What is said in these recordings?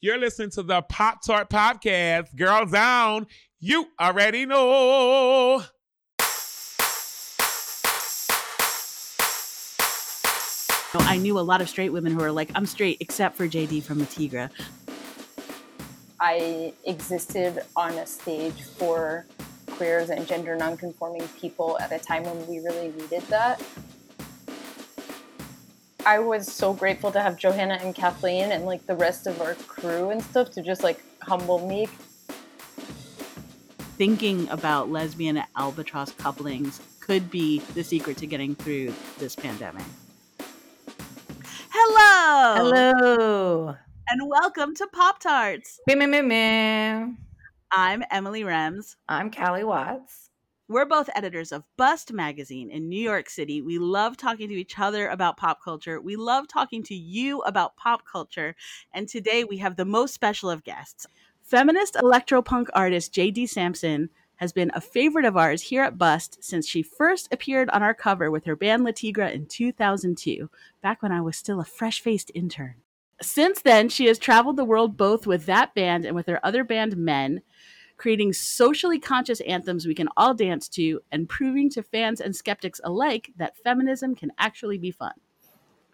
You're listening to the Pop Tart Podcast. Girls down. You already know. I knew a lot of straight women who were like, I'm straight except for JD from Le I existed on a stage for queers and gender nonconforming people at a time when we really needed that. I was so grateful to have Johanna and Kathleen and like the rest of our crew and stuff to just like humble me. Thinking about lesbian albatross couplings could be the secret to getting through this pandemic. Hello! Hello! And welcome to Pop Tarts. I'm Emily Rems. I'm Callie Watts. We're both editors of Bust magazine in New York City. We love talking to each other about pop culture. We love talking to you about pop culture. And today we have the most special of guests. Feminist electropunk artist JD Sampson has been a favorite of ours here at Bust since she first appeared on our cover with her band Le Tigre in 2002, back when I was still a fresh faced intern. Since then, she has traveled the world both with that band and with her other band, Men creating socially conscious anthems we can all dance to, and proving to fans and skeptics alike that feminism can actually be fun.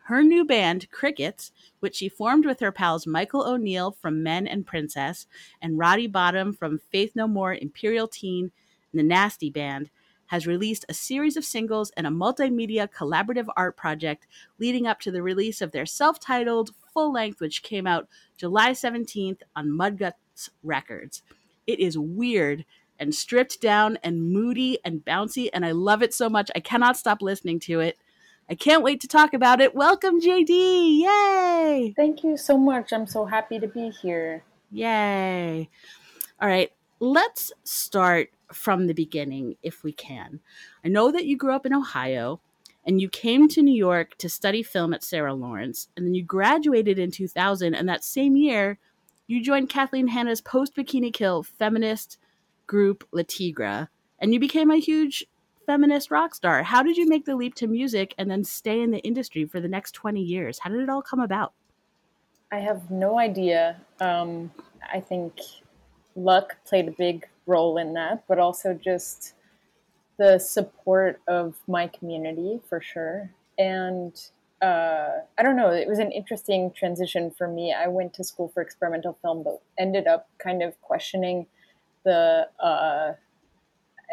Her new band, Crickets, which she formed with her pals Michael O'Neill from Men and Princess and Roddy Bottum from Faith No More, Imperial Teen, and the Nasty Band, has released a series of singles and a multimedia collaborative art project leading up to the release of their self titled full length, which came out July 17th on Mudguts Records. It is weird and stripped down and moody and bouncy, and I love it so much. I cannot stop listening to it. I can't wait to talk about it. Welcome, JD. Yay! Thank you so much. I'm so happy to be here. Yay. All right, let's start from the beginning if we can. I know that you grew up in Ohio and you came to New York to study film at Sarah Lawrence, and then you graduated in 2000, and that same year, you joined Kathleen Hanna's post Bikini Kill feminist group Le Tigre, and you became a huge feminist rock star. How did you make the leap to music and then stay in the industry for the next 20 years? How did it all come about? I have no idea. Um, I think luck played a big role in that, but also just the support of my community for sure. And uh, I don't know. It was an interesting transition for me. I went to school for experimental film, but ended up kind of questioning the uh,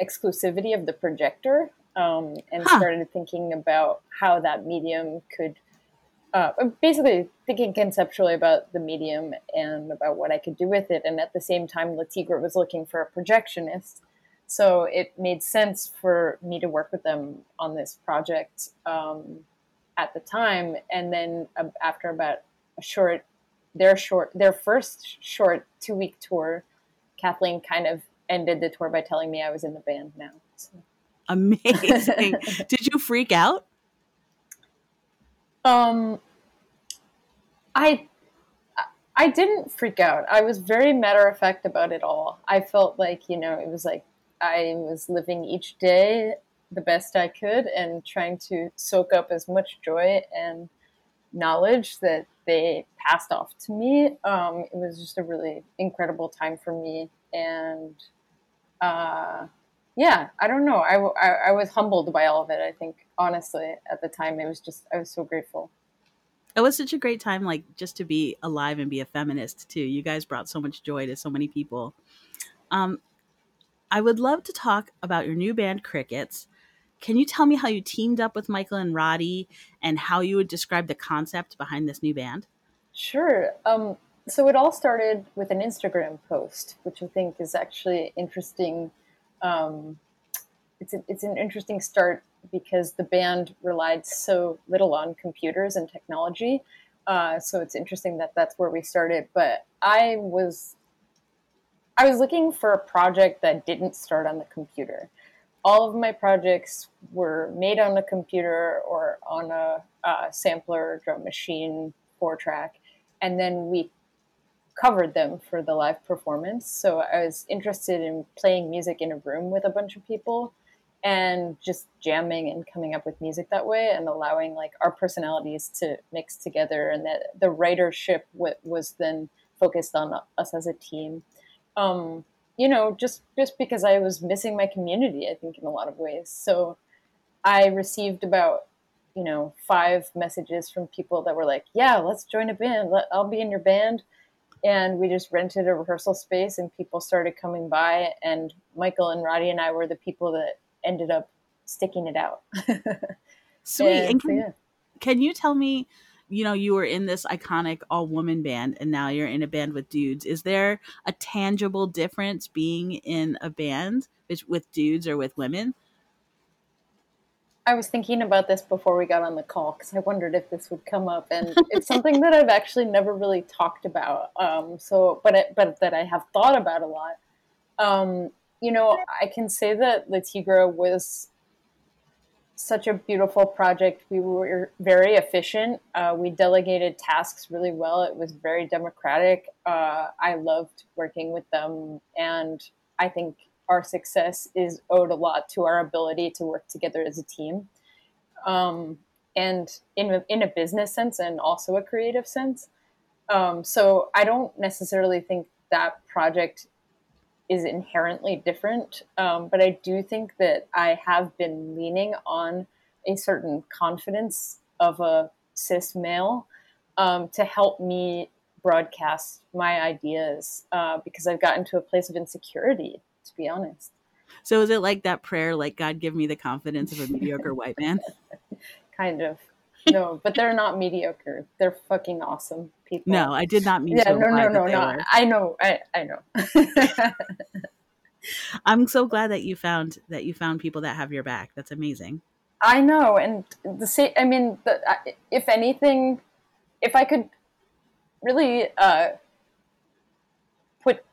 exclusivity of the projector um, and huh. started thinking about how that medium could. Uh, basically, thinking conceptually about the medium and about what I could do with it. And at the same time, Le Tigre was looking for a projectionist. So it made sense for me to work with them on this project. Um, at the time, and then uh, after about a short, their short, their first short two week tour, Kathleen kind of ended the tour by telling me I was in the band now. So. Amazing! Did you freak out? Um, I I didn't freak out. I was very matter of fact about it all. I felt like, you know, it was like I was living each day the best I could and trying to soak up as much joy and knowledge that they passed off to me. Um, it was just a really incredible time for me. And uh, yeah, I don't know. I, was humbled by all of it. I think, honestly, at the time, it was just, I was so grateful. It was such a great time, like just to be alive and be a feminist too. You guys brought so much joy to so many people. Um, I would love to talk about your new band, Crickets. Can you tell me how you teamed up with Michael and Roddy and how you would describe the concept behind this new band? Sure. Um, so it all started with an Instagram post, which I think is actually interesting. Um, it's, a, it's an interesting start because the band relied so little on computers and technology. Uh, so it's interesting that that's where we started. But I was I was looking for a project that didn't start on the computer all of my projects were made on a computer or on a uh, sampler drum machine four track and then we covered them for the live performance so i was interested in playing music in a room with a bunch of people and just jamming and coming up with music that way and allowing like our personalities to mix together and that the writership w- was then focused on us as a team. Um, you know, just just because I was missing my community, I think in a lot of ways. So I received about you know five messages from people that were like, "Yeah, let's join a band. Let, I'll be in your band." And we just rented a rehearsal space, and people started coming by. And Michael and Roddy and I were the people that ended up sticking it out. Sweet. And, and can, so, yeah. can you tell me, you know, you were in this iconic all woman band and now you're in a band with dudes. Is there a tangible difference being in a band with, dudes or with women? I was thinking about this before we got on the call because I wondered if this would come up, and it's something that I've actually never really talked about. Um, so, but it, but that I have thought about a lot. Um, you know, I can say that Le Tigre was such a beautiful project. We were very efficient. Uh, we delegated tasks really well. It was very democratic. Uh, I loved working with them, and I think our success is owed a lot to our ability to work together as a team. Um, and in a, in a business sense and also a creative sense. Um, so I don't necessarily think that project is inherently different, um, but I do think that I have been leaning on a certain confidence of a cis male um, to help me broadcast my ideas uh, because I've gotten to a place of insecurity to be honest. So is it like that prayer, like God give me the confidence of a mediocre white man? kind of. No, but they're not mediocre. They're fucking awesome people. No, I did not mean yeah, to. no, no, no, no. Were. I know, I, I know. I'm so glad that you found that you found people that have your back. That's amazing. I know, and the same. I mean, the, if anything, if I could really uh, put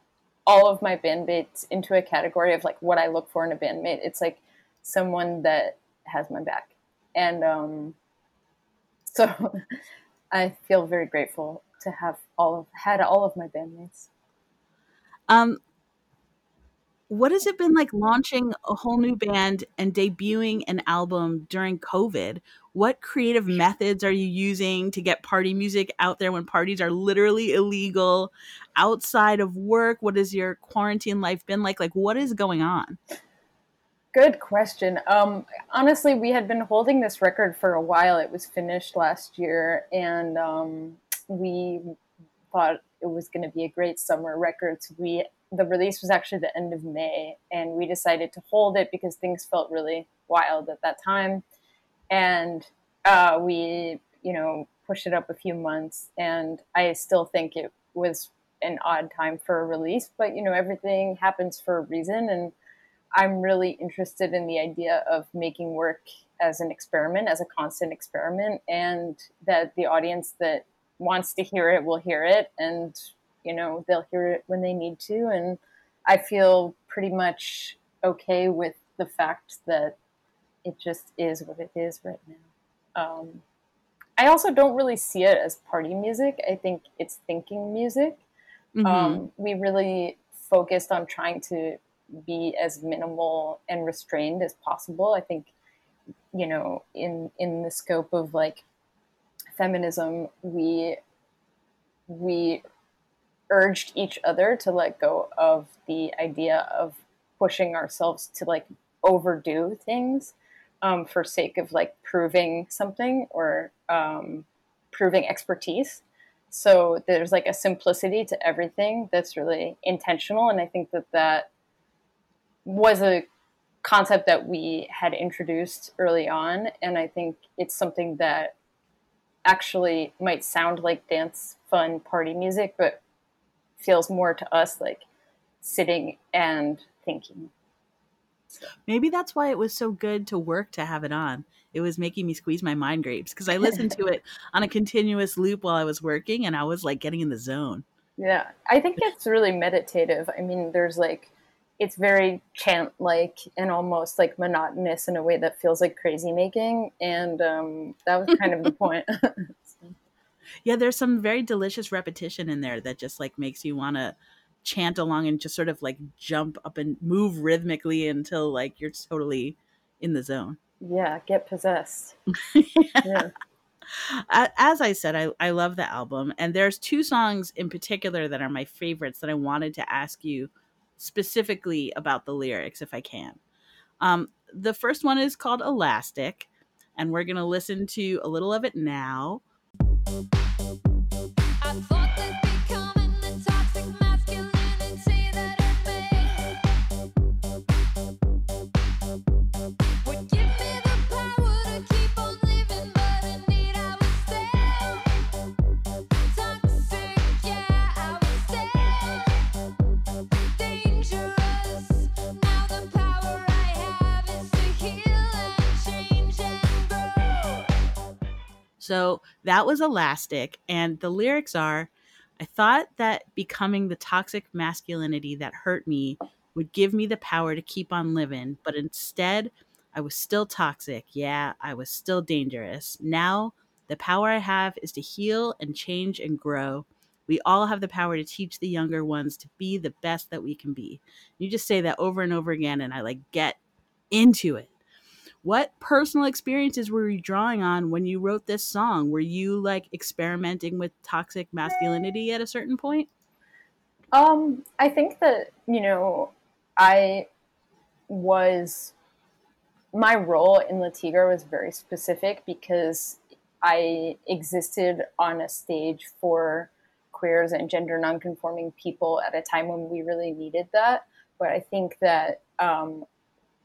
all of my bandmates into a category of like what I look for in a bandmate. It's like someone that has my back. And um, so I feel very grateful to have all of had all of my bandmates. Um, what has it been like launching a whole new band and debuting an album during COVID? What creative methods are you using to get party music out there when parties are literally illegal? Outside of work, what has your quarantine life been like? Like, what is going on? Good question. Um, honestly, we had been holding this record for a while. It was finished last year, and um, we thought it was going to be a great summer record. So we the release was actually the end of May, and we decided to hold it because things felt really wild at that time, and uh, we, you know, pushed it up a few months. And I still think it was an odd time for a release, but you know, everything happens for a reason, and I'm really interested in the idea of making work as an experiment, as a constant experiment, and that the audience that wants to hear it will hear it, and you know they'll hear it when they need to and i feel pretty much okay with the fact that it just is what it is right now. Um, i also don't really see it as party music. I think it's thinking music. Mm-hmm. um, we really focused on trying to be as minimal and restrained as possible i think you know in in the scope of like feminism we we urged each other to let go of the idea of pushing ourselves to like overdo things um, for sake of like proving something or um, proving expertise. So there's like a simplicity to everything that's really intentional, and I think that that was a concept that we had introduced early on, and I think it's something that actually might sound like dance, fun, party music, but feels more to us like sitting and thinking. Maybe that's why it was so good to work to have it on. It was making me squeeze my mind grapes because I listened to it on a continuous loop while I was working and I was like getting in the zone. Yeah, I think it's really meditative. I mean, there's like, it's very chant like and almost like monotonous in a way that feels like crazy making. And um, that was kind of the point. yeah, there's some very delicious repetition in there that just like makes you want to chant along and just sort of like jump up and move rhythmically until like you're totally in the zone. Yeah, get possessed. yeah. As I said, I, I love the album, and there's two songs in particular that are my favorites that I wanted to ask you specifically about the lyrics, if I can. Um, the first one is called Elastic, and we're going to listen to a little of it now. So that was Elastic. And the lyrics are I thought that becoming the toxic masculinity that hurt me would give me the power to keep on living, but instead, I was still toxic. Yeah, I was still dangerous. Now, the power I have is to heal and change and grow. We all have the power to teach the younger ones to be the best that we can be. You just say that over and over again, and I like get into it what personal experiences were you drawing on when you wrote this song? Were you like experimenting with toxic masculinity at a certain point? Um, I think that, you know, I was my role in La was very specific because I existed on a stage for queers and gender nonconforming people at a time when we really needed that. But I think that um,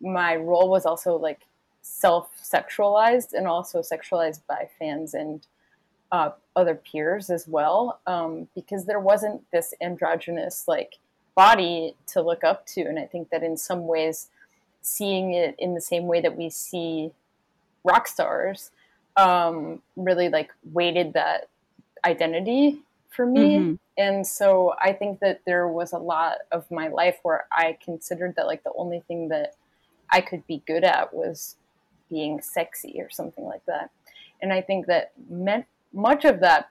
my role was also like self sexualized and also sexualized by fans and uh, other peers as well, um, because there wasn't this androgynous like body to look up to. And I think that in some ways, seeing it in the same way that we see rock stars um, really like weighted that identity for me. Mm-hmm. And so I think that there was a lot of my life where I considered that like the only thing that I could be good at was being sexy or something like that. And I think that meant much of that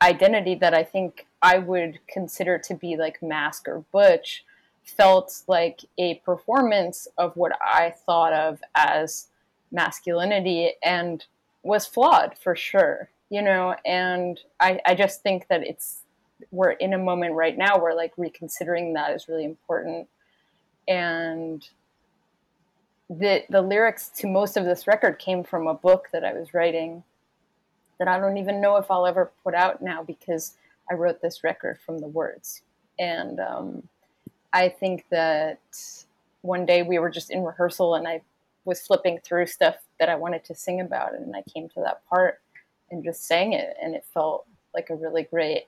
identity that I think I would consider to be like masc or butch felt like a performance of what I thought of as masculinity and was flawed for sure, you know. And I, I just think that it's we're in a moment right now where like reconsidering that is really important. And the the lyrics to most of this record came from a book that I was writing that I don't even know if I'll ever put out now because I wrote this record from the words. And um, I think that one day we were just in rehearsal and I was flipping through stuff that I wanted to sing about, and I came to that part and just sang it, and it felt like a really great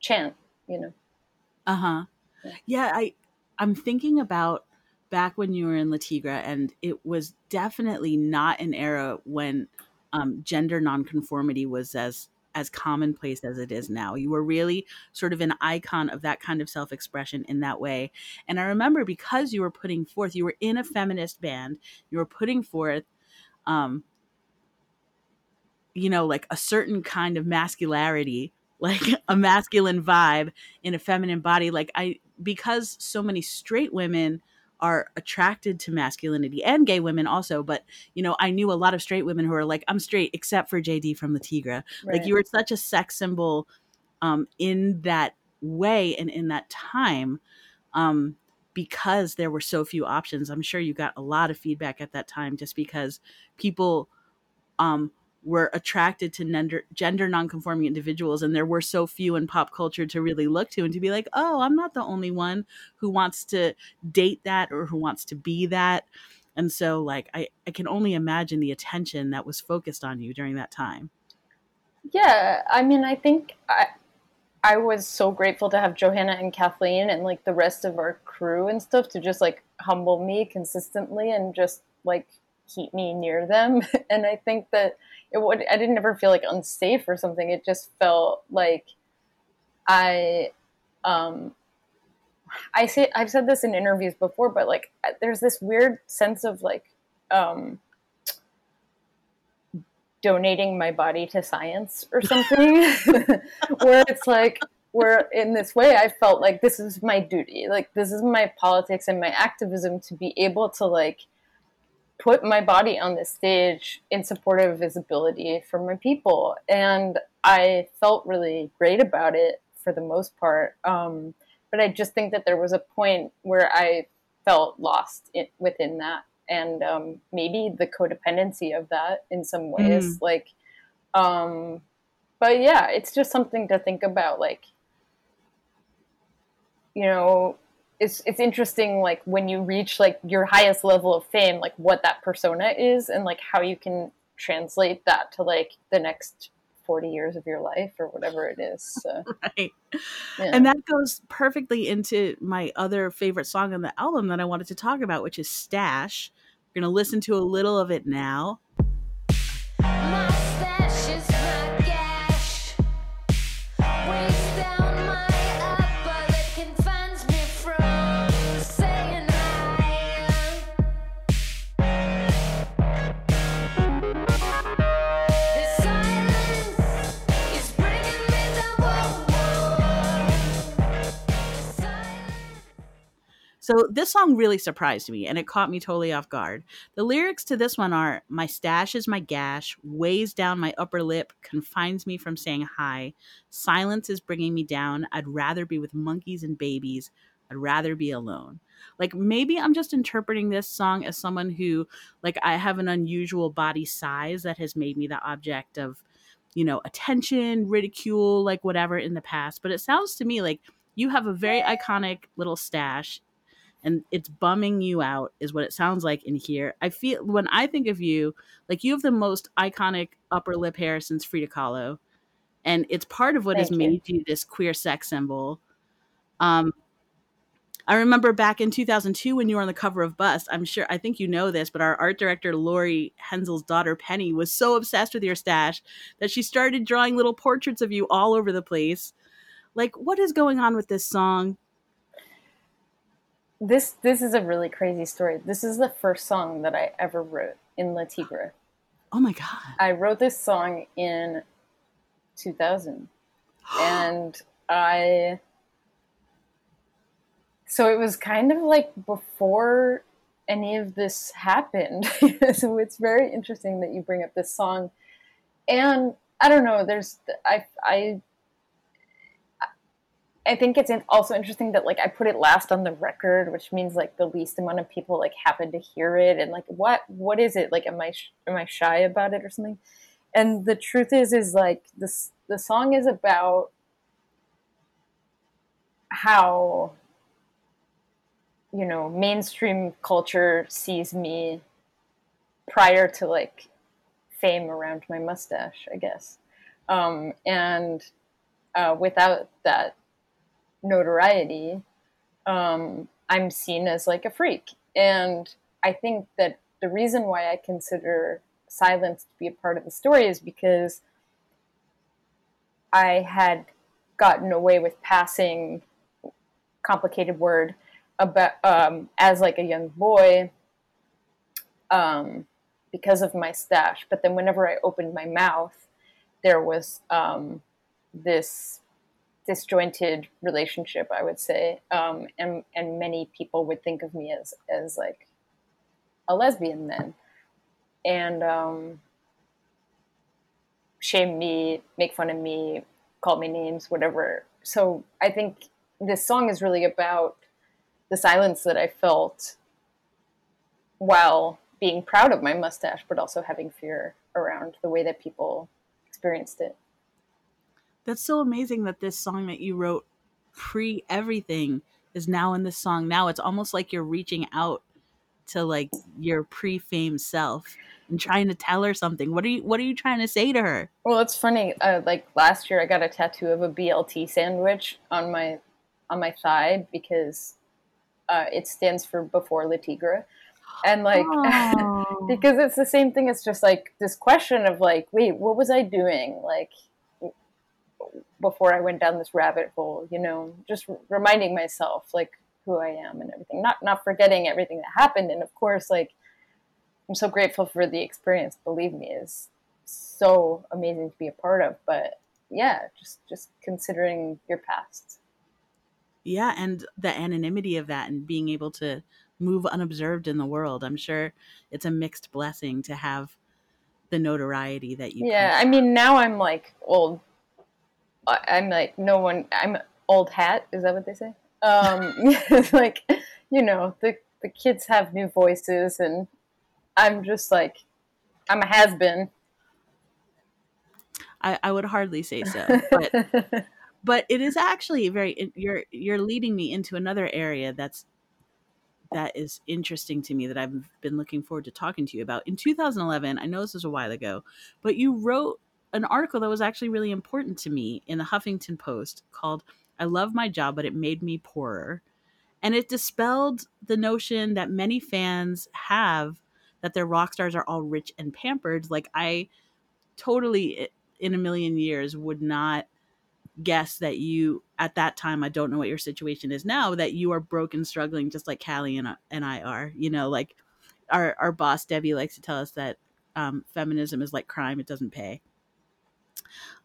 chant, you know. Uh huh. Yeah. yeah, I I'm thinking about back when you were in Le Tigre, and it was definitely not an era when um, gender nonconformity was as as commonplace as it is now. You were really sort of an icon of that kind of self expression in that way. And I remember because you were putting forth, you were in a feminist band, you were putting forth, um, you know, like a certain kind of masculinity, like a masculine vibe in a feminine body. Like I, because so many straight women are attracted to masculinity and gay women also but you know i knew a lot of straight women who are like i'm straight except for jd from the Tigre right. like you were such a sex symbol um, in that way and in that time um, because there were so few options i'm sure you got a lot of feedback at that time just because people um, were attracted to gender, gender nonconforming individuals and there were so few in pop culture to really look to and to be like oh i'm not the only one who wants to date that or who wants to be that. And so like i, I can only imagine the attention that was focused on you during that time. Yeah i mean i think i i was so grateful to have johanna and kathleen and like the rest of our crew and stuff to just like humble me consistently and just like keep me near them. And i think that it would I didn't ever feel like unsafe or something. It just felt like I um I say I've said this in interviews before, but like there's this weird sense of like um donating my body to science or something where it's like where in this way I felt like this is my duty. Like this is my politics and my activism to be able to like put my body on this stage in support of visibility for my people. And I felt really great about it for the most part. Um, but I just think that there was a point where I felt lost in, within that. And um, maybe the codependency of that in some ways. Mm. Like, um, but yeah, it's just something to think about. Like, you know, it's it's interesting like when you reach like your highest level of fame like what that persona is and like how you can translate that to like the next 40 years of your life or whatever it is so right. yeah. And that goes perfectly into my other favorite song on the album that I wanted to talk about, which is Stash. We're going to listen to a little of it now. So this song really surprised me and it caught me totally off guard. The lyrics to this one are My stash is my gash, weighs down my upper lip, confines me from saying hi. Silence is bringing me down. I'd rather be with monkeys and babies. I'd rather be alone. Like maybe I'm just interpreting this song as someone who like I have an unusual body size that has made me the object of you know, attention, ridicule, like whatever in the past, but it sounds to me like you have a very iconic little stash and it's bumming you out is what it sounds like in here. I feel when I think of you, like you have the most iconic upper lip hair since Frida Kahlo, and it's part of what has Thank you. made you this queer sex symbol. Um, I remember back in 2002 when you were on the cover of Bust. I'm sure I think you know this, but our art director Laurie Henzel's daughter Penny was so obsessed with your stash that she started drawing little portraits of you all over the place. Like, what is going on with this song? This this is a really crazy story this is the first song that i ever wrote in Le Tigre Oh my god! i wrote this song in 2000 and I so it was kind of like before any of this happened. so it's very interesting that you bring up this song. And I don't know, there's I I I think it's also interesting that like I put it last on the record, which means like the least amount of people like happen to hear it and like what what is it? Like am I sh- am I shy about it or something? And the truth is is like this the song is about how you know mainstream culture sees me prior to like fame around my mustache i guess um, and uh, without that notoriety um, i'm seen as like a freak and i think that the reason why i consider silence to be a part of the story is because i had gotten away with passing complicated word about um, as like a young boy um, because of my stash. But then whenever I opened my mouth, there was um, this disjointed relationship, I would say, um, and and many people would think of me as as like a lesbian then, and um, shame me, make fun of me, call me names, whatever. So I think this song is really about the silence that I felt while being proud of my mustache, but also having fear around the way that people experienced it. That's so amazing that this song that you wrote pre everything is now in this song. Now it's almost like you're reaching out to like your pre fame self and trying to tell her something. What are you what are you trying to say to her? Well, it's funny. Uh, like last year, I got a tattoo of a BLT sandwich on my on my thigh because uh, it stands for before Le Tigre, and like because it's the same thing. It's just like this question of like, wait, what was I doing? Like before I went down this rabbit hole, you know, just r- reminding myself like who I am and everything, not not forgetting everything that happened. And of course, like I'm so grateful for the experience. Believe me, is so amazing to be a part of. But yeah, just just considering your past. yeah, and the anonymity of that and being able to move unobserved in the world. I'm sure it's a mixed blessing to have the notoriety that you. yeah, I mean, now I'm like old. I- I'm like no one. I'm old hat. Is that what they say? Um, like you know, the the kids have new voices, and I'm just like, I'm a has been. I, I would hardly say so, but but it is actually very. You're you're leading me into another area that's that is interesting to me that I've been looking forward to talking to you about. In 2011, I know this was a while ago, but you wrote an article that was actually really important to me in the Huffington Post called I love my job, but it made me poorer. And it dispelled the notion that many fans have that their rock stars are all rich and pampered. Like, I totally, in a million years, would not guess that you, at that time, I don't know what your situation is now, that you are broke and struggling just like Callie and, and I are. You know, like our, our boss, Debbie, likes to tell us that um, feminism is like crime, it doesn't pay.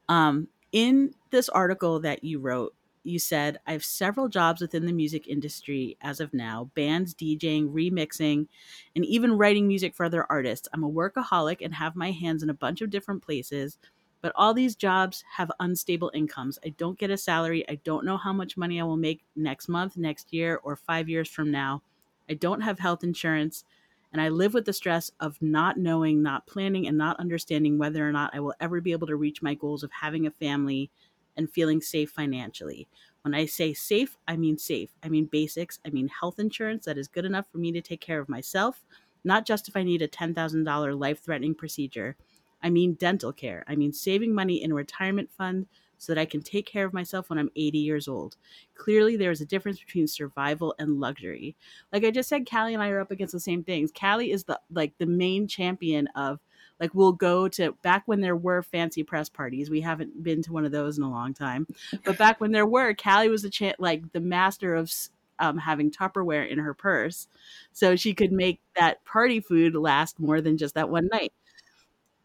Um, in this article that you wrote, you said, I have several jobs within the music industry as of now bands, DJing, remixing, and even writing music for other artists. I'm a workaholic and have my hands in a bunch of different places, but all these jobs have unstable incomes. I don't get a salary. I don't know how much money I will make next month, next year, or five years from now. I don't have health insurance, and I live with the stress of not knowing, not planning, and not understanding whether or not I will ever be able to reach my goals of having a family and feeling safe financially. When I say safe, I mean safe. I mean basics. I mean health insurance that is good enough for me to take care of myself, not just if I need a $10,000 life threatening procedure. I mean dental care. I mean saving money in a retirement fund so that I can take care of myself when I'm 80 years old. Clearly, there is a difference between survival and luxury. Like I just said, Callie and I are up against the same things. Callie is the like the main champion of like we'll go to back when there were fancy press parties. We haven't been to one of those in a long time, but back when there were, Callie was the cha- like the master of um, having Tupperware in her purse, so she could make that party food last more than just that one night.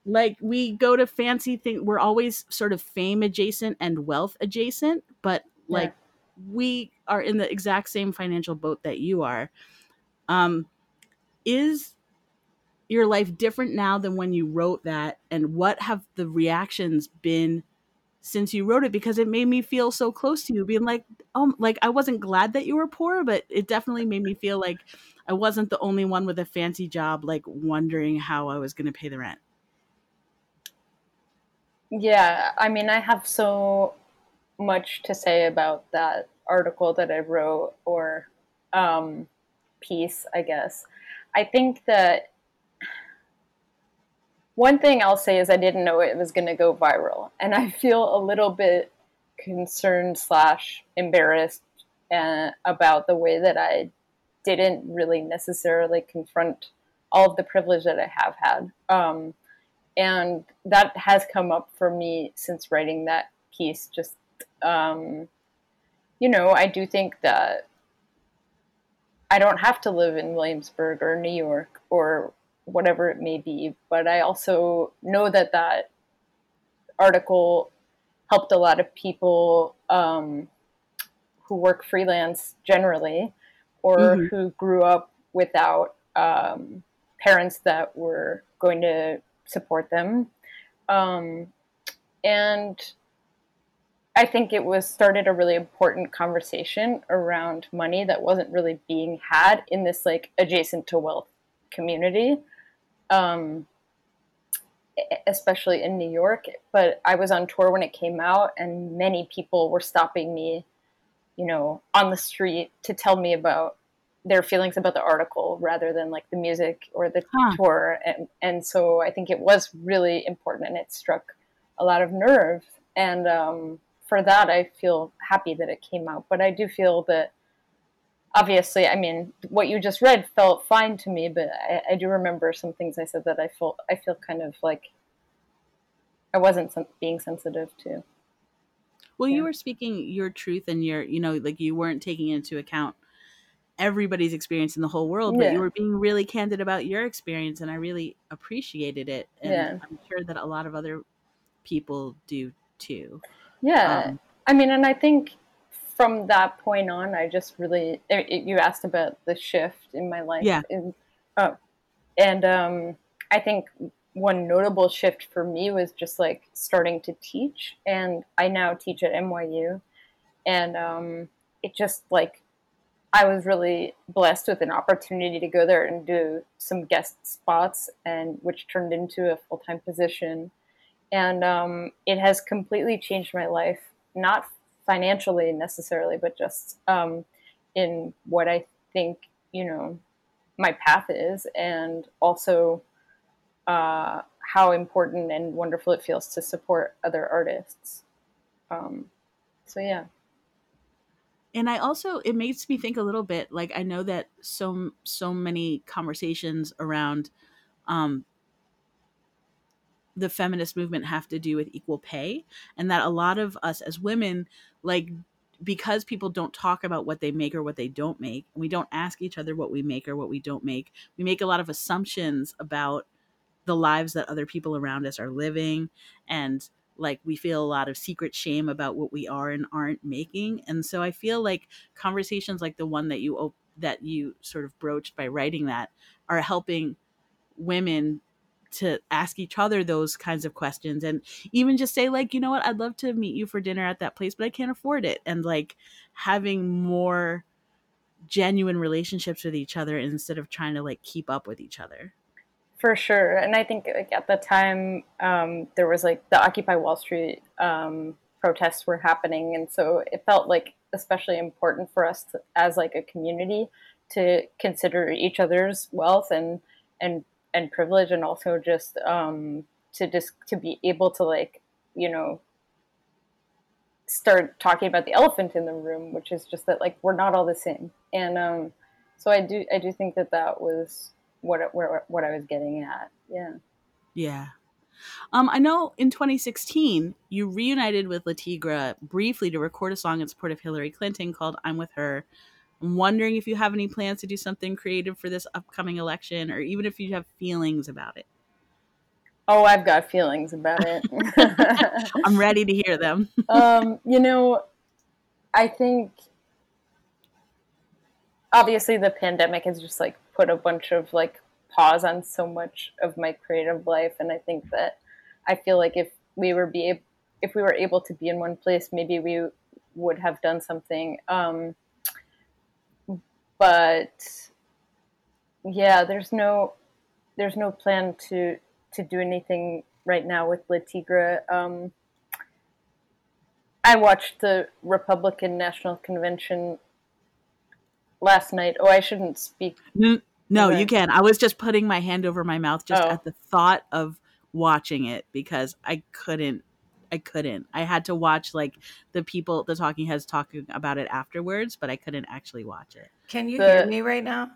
Like we go to fancy things we're always sort of fame adjacent and wealth adjacent, but like we are in the exact same financial boat that you are. Um, is your life different now than when you wrote that and what have the reactions been since you wrote it because it made me feel so close to you being like um like I wasn't glad that you were poor but it definitely made me feel like I wasn't the only one with a fancy job like wondering how I was going to pay the rent. Yeah, I mean, I have so much to say about that article that I wrote or um, piece, I guess. I think that one thing I'll say is I didn't know it was going to go viral, and I feel a little bit concerned slash embarrassed uh, about the way that I didn't really necessarily confront all of the privilege that I have had. Um, and that has come up for me since writing that piece. Just, um, you know, I do think that I don't have to live in Williamsburg or New York or whatever it may be, but I also know that that article helped a lot of people um, who work freelance generally or Mhm. who grew up without um, parents that were going to support them. Um, and I think it was started a really important conversation around money that wasn't really being had in this like adjacent to wealth community, um, especially in New York. But I was on tour when it came out, and many people were stopping me, you know, on the street to tell me about their feelings about the article rather than like the music or the Huh. tour. And, and so I think it was really important and it struck a lot of nerve. And um, for that, I feel happy that it came out. But I do feel that obviously, I mean, what you just read felt fine to me, but I, I do remember some things I said that I felt I feel kind of like I wasn't being sensitive to. Well, Yeah. you were speaking your truth and your, you know, like you weren't taking into account everybody's experience in the whole world, but Yeah. you were being really candid about your experience, and I really appreciated it. And Yeah. I'm sure that a lot of other people do too. Yeah, Um, I mean, and I think from that point on, I just really it, it- you asked about the shift in my life. Yeah. In, oh, and um, I think one notable shift for me was just like starting to teach, and I now teach at NYU, and um, it just like I was really blessed with an opportunity to go there and do some guest spots, and which turned into a full time position, and um, it has completely changed my life. Not financially necessarily, but just um, in what I think you know my path is, and also uh, how important and wonderful it feels to support other artists. Um, so yeah. And i also it makes me think a little bit like i know that so so many conversations around um the feminist movement have to do with equal pay and that a lot of us as women like because people don't talk about what they make or what they don't make and we don't ask each other what we make or what we don't make. We make a lot of assumptions about the lives that other people around us are living and like we feel a lot of secret shame about what we are and aren't making. And so i feel like conversations like the one that you op- that you sort of broached by writing that are helping women to ask each other those kinds of questions and even just say like you know what? I'd love to meet you for dinner at that place but i can't afford it. And like having more genuine relationships with each other instead of trying to like keep up with each other For sure, and I think like at the time um, there was like the Occupy Wall Street um, protests were happening, and so it felt like especially important for us to, as like a community to consider each other's wealth and and and privilege, and also just um, to just to be able to like you know start talking about the elephant in the room, which is just that like we're not all the same, and um, so I do I do think that that was what where what I was getting at. Yeah. Yeah. Um, I know in 2016 you reunited with Le Tigre briefly to record a song in support of Hillary Clinton called "I'm with Her." I'm wondering if you have any plans to do something creative for this upcoming election, or even if you have feelings about it. Oh, I've got feelings about it. I'm ready to hear them. um, you know, I think obviously the pandemic has just like put a bunch of like pause on so much of my creative life, and I think that I feel like if we were be if we were able to be in one place, maybe we would have done something. Um, but yeah, there's no there's no plan to to do anything right now with Le Tigre. Um, I watched the Republican National Convention last night. Oh, I shouldn't speak. N- No, you can. I was just putting my hand over my mouth just Oh. at the thought of watching it because I couldn't. I couldn't. I had to watch like the people, the talking heads talking about it afterwards, but I couldn't actually watch it. Can you The- hear me right now?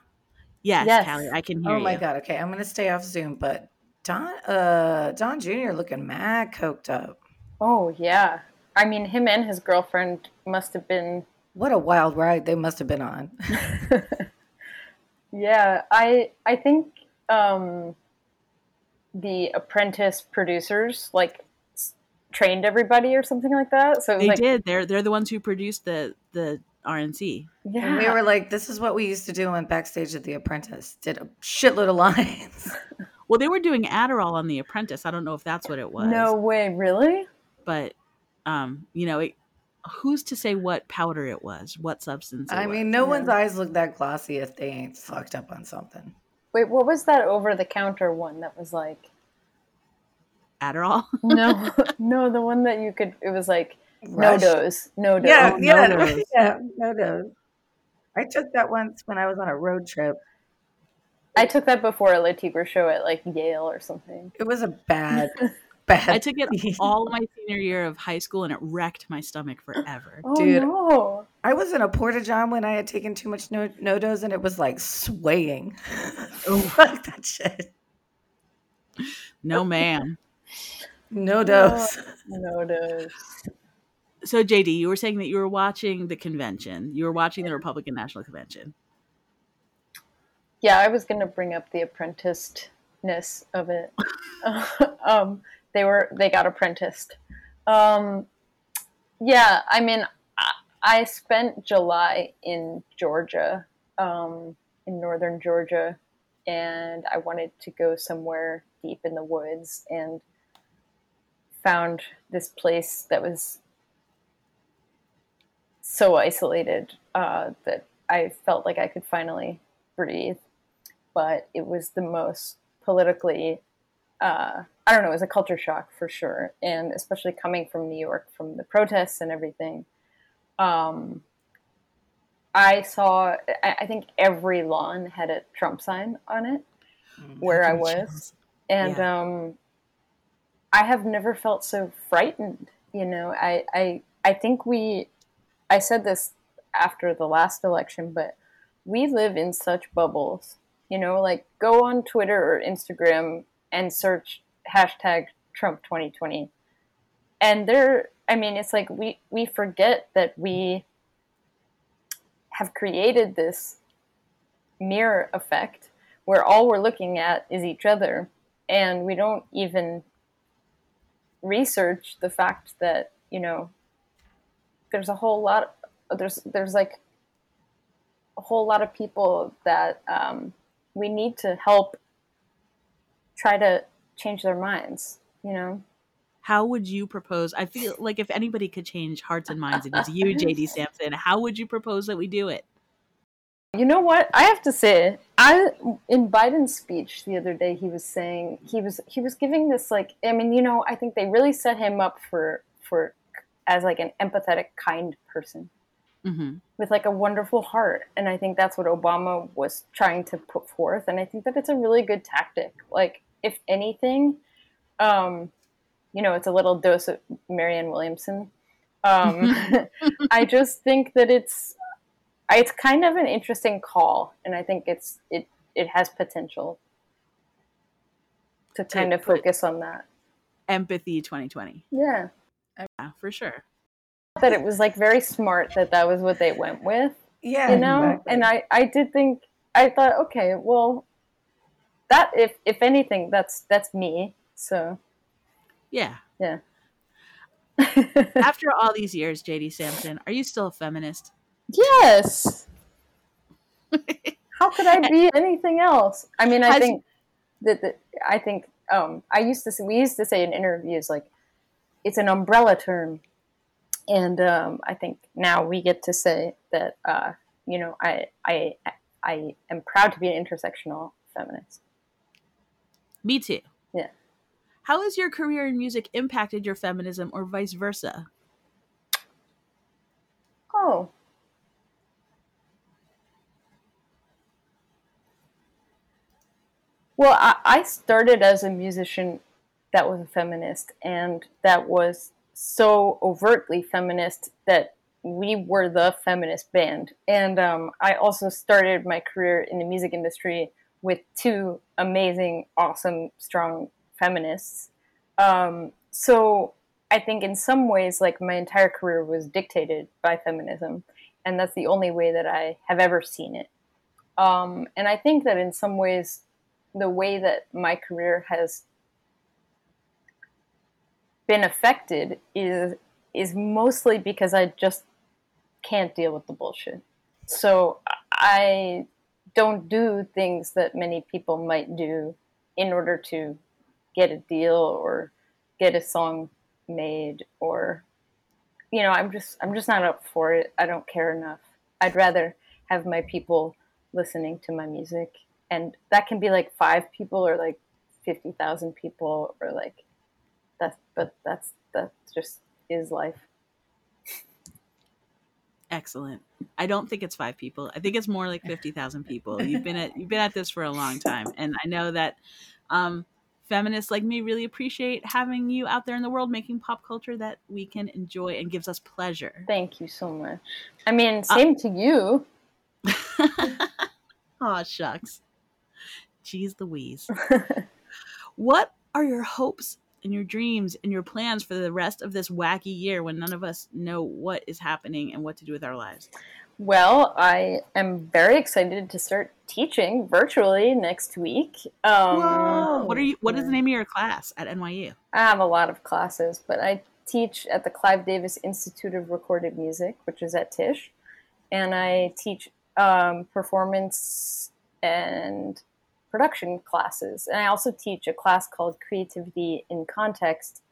Yes, Yes. Callie, I can hear you. Oh my you. god. Okay, I'm gonna stay off Zoom, but Don, uh, Don Jr. looking mad coked up. Oh yeah, I mean him and his girlfriend must have been. What a wild ride they must have been on. Yeah, I I think um, the Apprentice producers like trained everybody or something like that. So They like, did. They're they're the ones who produced the the RNC. yeah, And we were like, this is what we used to do when backstage at The Apprentice. Did a shitload of lines. Well, they were doing Adderall on The Apprentice. I don't know if that's what it was. no way, really? but um, you know, it, who's to say what powder it was, what substance? It I was? mean, no Yeah. one's eyes look that glossy if they ain't fucked up on something. Wait, what was that over the counter one that was like? Adderall. No, no, the one that you could. It was like no Rush? dose, NoDoz. Yeah, Oh, yeah, NoDoz. yeah, NoDoz. I took that once when I was on a road trip. I took that before a Le Tigre show at like Yale or something. It was a bad, bad. I took it all my senior year of high school, and it wrecked my stomach forever. Oh Dude. no! I was in a porta john when I had taken too much no dose, and it was like swaying. Fuck that shit. No, man. No dose. No dose. So, JD, you were saying that you were watching the convention. You were watching the Republican National Convention. Yeah, I was gonna bring up the apprenticedness of it. um, they were they got apprenticed. Um, yeah, I mean, I, I spent July in Georgia, um, in northern Georgia, and I wanted to go somewhere deep in the woods and found this place that was so isolated uh, that I felt like I could finally breathe. But it was the most politically, uh, I don't know, it was a culture shock for sure. And especially coming from New York, from the protests and everything. Um, I saw, I I think every lawn had a Trump sign on it where I was. And um, I have never felt so frightened. You know, I, I, I think we, I said this after the last election, but we live in such bubbles. You know, like go on Twitter or Instagram and search hashtag Trump 2020. And there, I mean, it's like we, we forget that we have created this mirror effect where all we're looking at is each other and we don't even research the fact that you know there's a whole lot there's there's like a whole lot of people that um, we need to help try to change their minds you know How would you propose? I feel like if anybody could change hearts and minds, it is you, JD Sampson. How would you propose that we do it? You know what? I have to say, I in Biden's speech the other day, he was saying he was he was giving this like I mean, you know, I think they really set him up for for as like an empathetic, kind person hmm with like a wonderful heart, and I think that's what Obama was trying to put forth, and I think that it's a really good tactic. Like, if anything, um, you know, it's a little dose of Marianne Williamson. Um, I just think that it's it's kind of an interesting call, and I think it's it it has potential to kind of focus on that. Empathy 2020. Yeah, Yeah, for sure. that it was like very smart that that was what they went with, Yeah, you know. exactly. And I I did think I thought okay, well, that if if anything, that's that's me. So Yeah. yeah. After all these years, JD Sampson, are you still a feminist? yes. How could I be anything else? I mean, I Has- think that, that I think um, I used to say, we used to say in interviews like it's an umbrella term, and um, I think now we get to say that uh, you know I I I am proud to be an intersectional feminist. Me too. Yeah. How has your career in music impacted your feminism or vice versa? Oh. Well, I, I started as a musician that was a feminist, and that was so overtly feminist that we were the feminist band. And um, I also started my career in the music industry with two amazing, awesome, strong feminists. Um, so I think in some ways, like my entire career was dictated by feminism, and that's the only way that I have ever seen it. Um, and I think that in some ways, the way that my career has been affected is is mostly because I just can't deal with the bullshit. So I don't do things that many people might do in order to get a deal or get a song made or you know i'm just i'm just not up for it. I don't care enough. I'd rather have my people listening to my music. And that can be like five people or like 50,000 people or like that's but that's that just is life Excellent. I don't think it's five people. I think it's more like fifty thousand people. You've been at you've been at this for a long time, and I know that um, feminists like me really appreciate having you out there in the world making pop culture that we can enjoy and gives us pleasure. thank you so much i mean same to you Aw, shucks. Jeez Louise. what are your hopes and your dreams and your plans for the rest of this wacky year when none of us know what is happening and what to do with our lives? Well, I am very excited to start teaching virtually next week. Um, Whoa. What are you what is the name of your class at NYU? I have a lot of classes, but I teach at the Clive Davis Institute of Recorded Music, which is at Tisch, and I teach um, performance and production classes. And I also teach a class called Creativity in Context,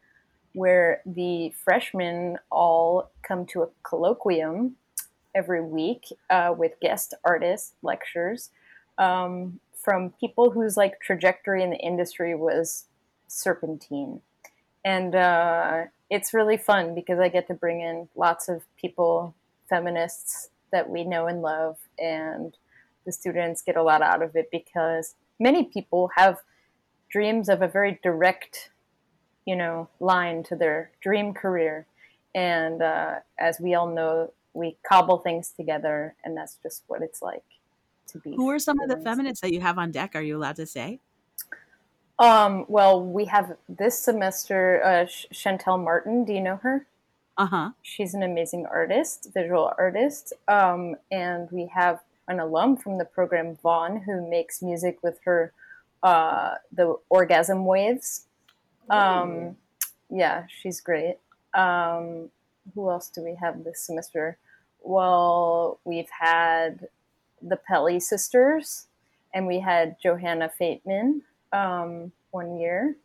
where the freshmen all come to a colloquium every week uh, with guest artists, lectures um, from people whose like trajectory in the industry was serpentine. And uh, it's really fun because I get to bring in lots of people, feminists that we know and love, and the students get a lot out of it because many people have dreams of a very direct, you know, line to their dream career. And uh, as we all know, we cobble things together, and that's just what it's like to be. Who are some of the feminists that you have on deck? Are you allowed to say? Um, well, we have this semester uh, Shantell Martin. Do you know her? Uh huh. She's an amazing artist, visual artist. Um, and we have an alum from the program, Vaughn, who makes music with her, uh, the orgasm waves. Um, yeah, she's great. Um, who else do we have this semester? Well, we've had the Pelly sisters, and we had Johanna Fateman um, one year.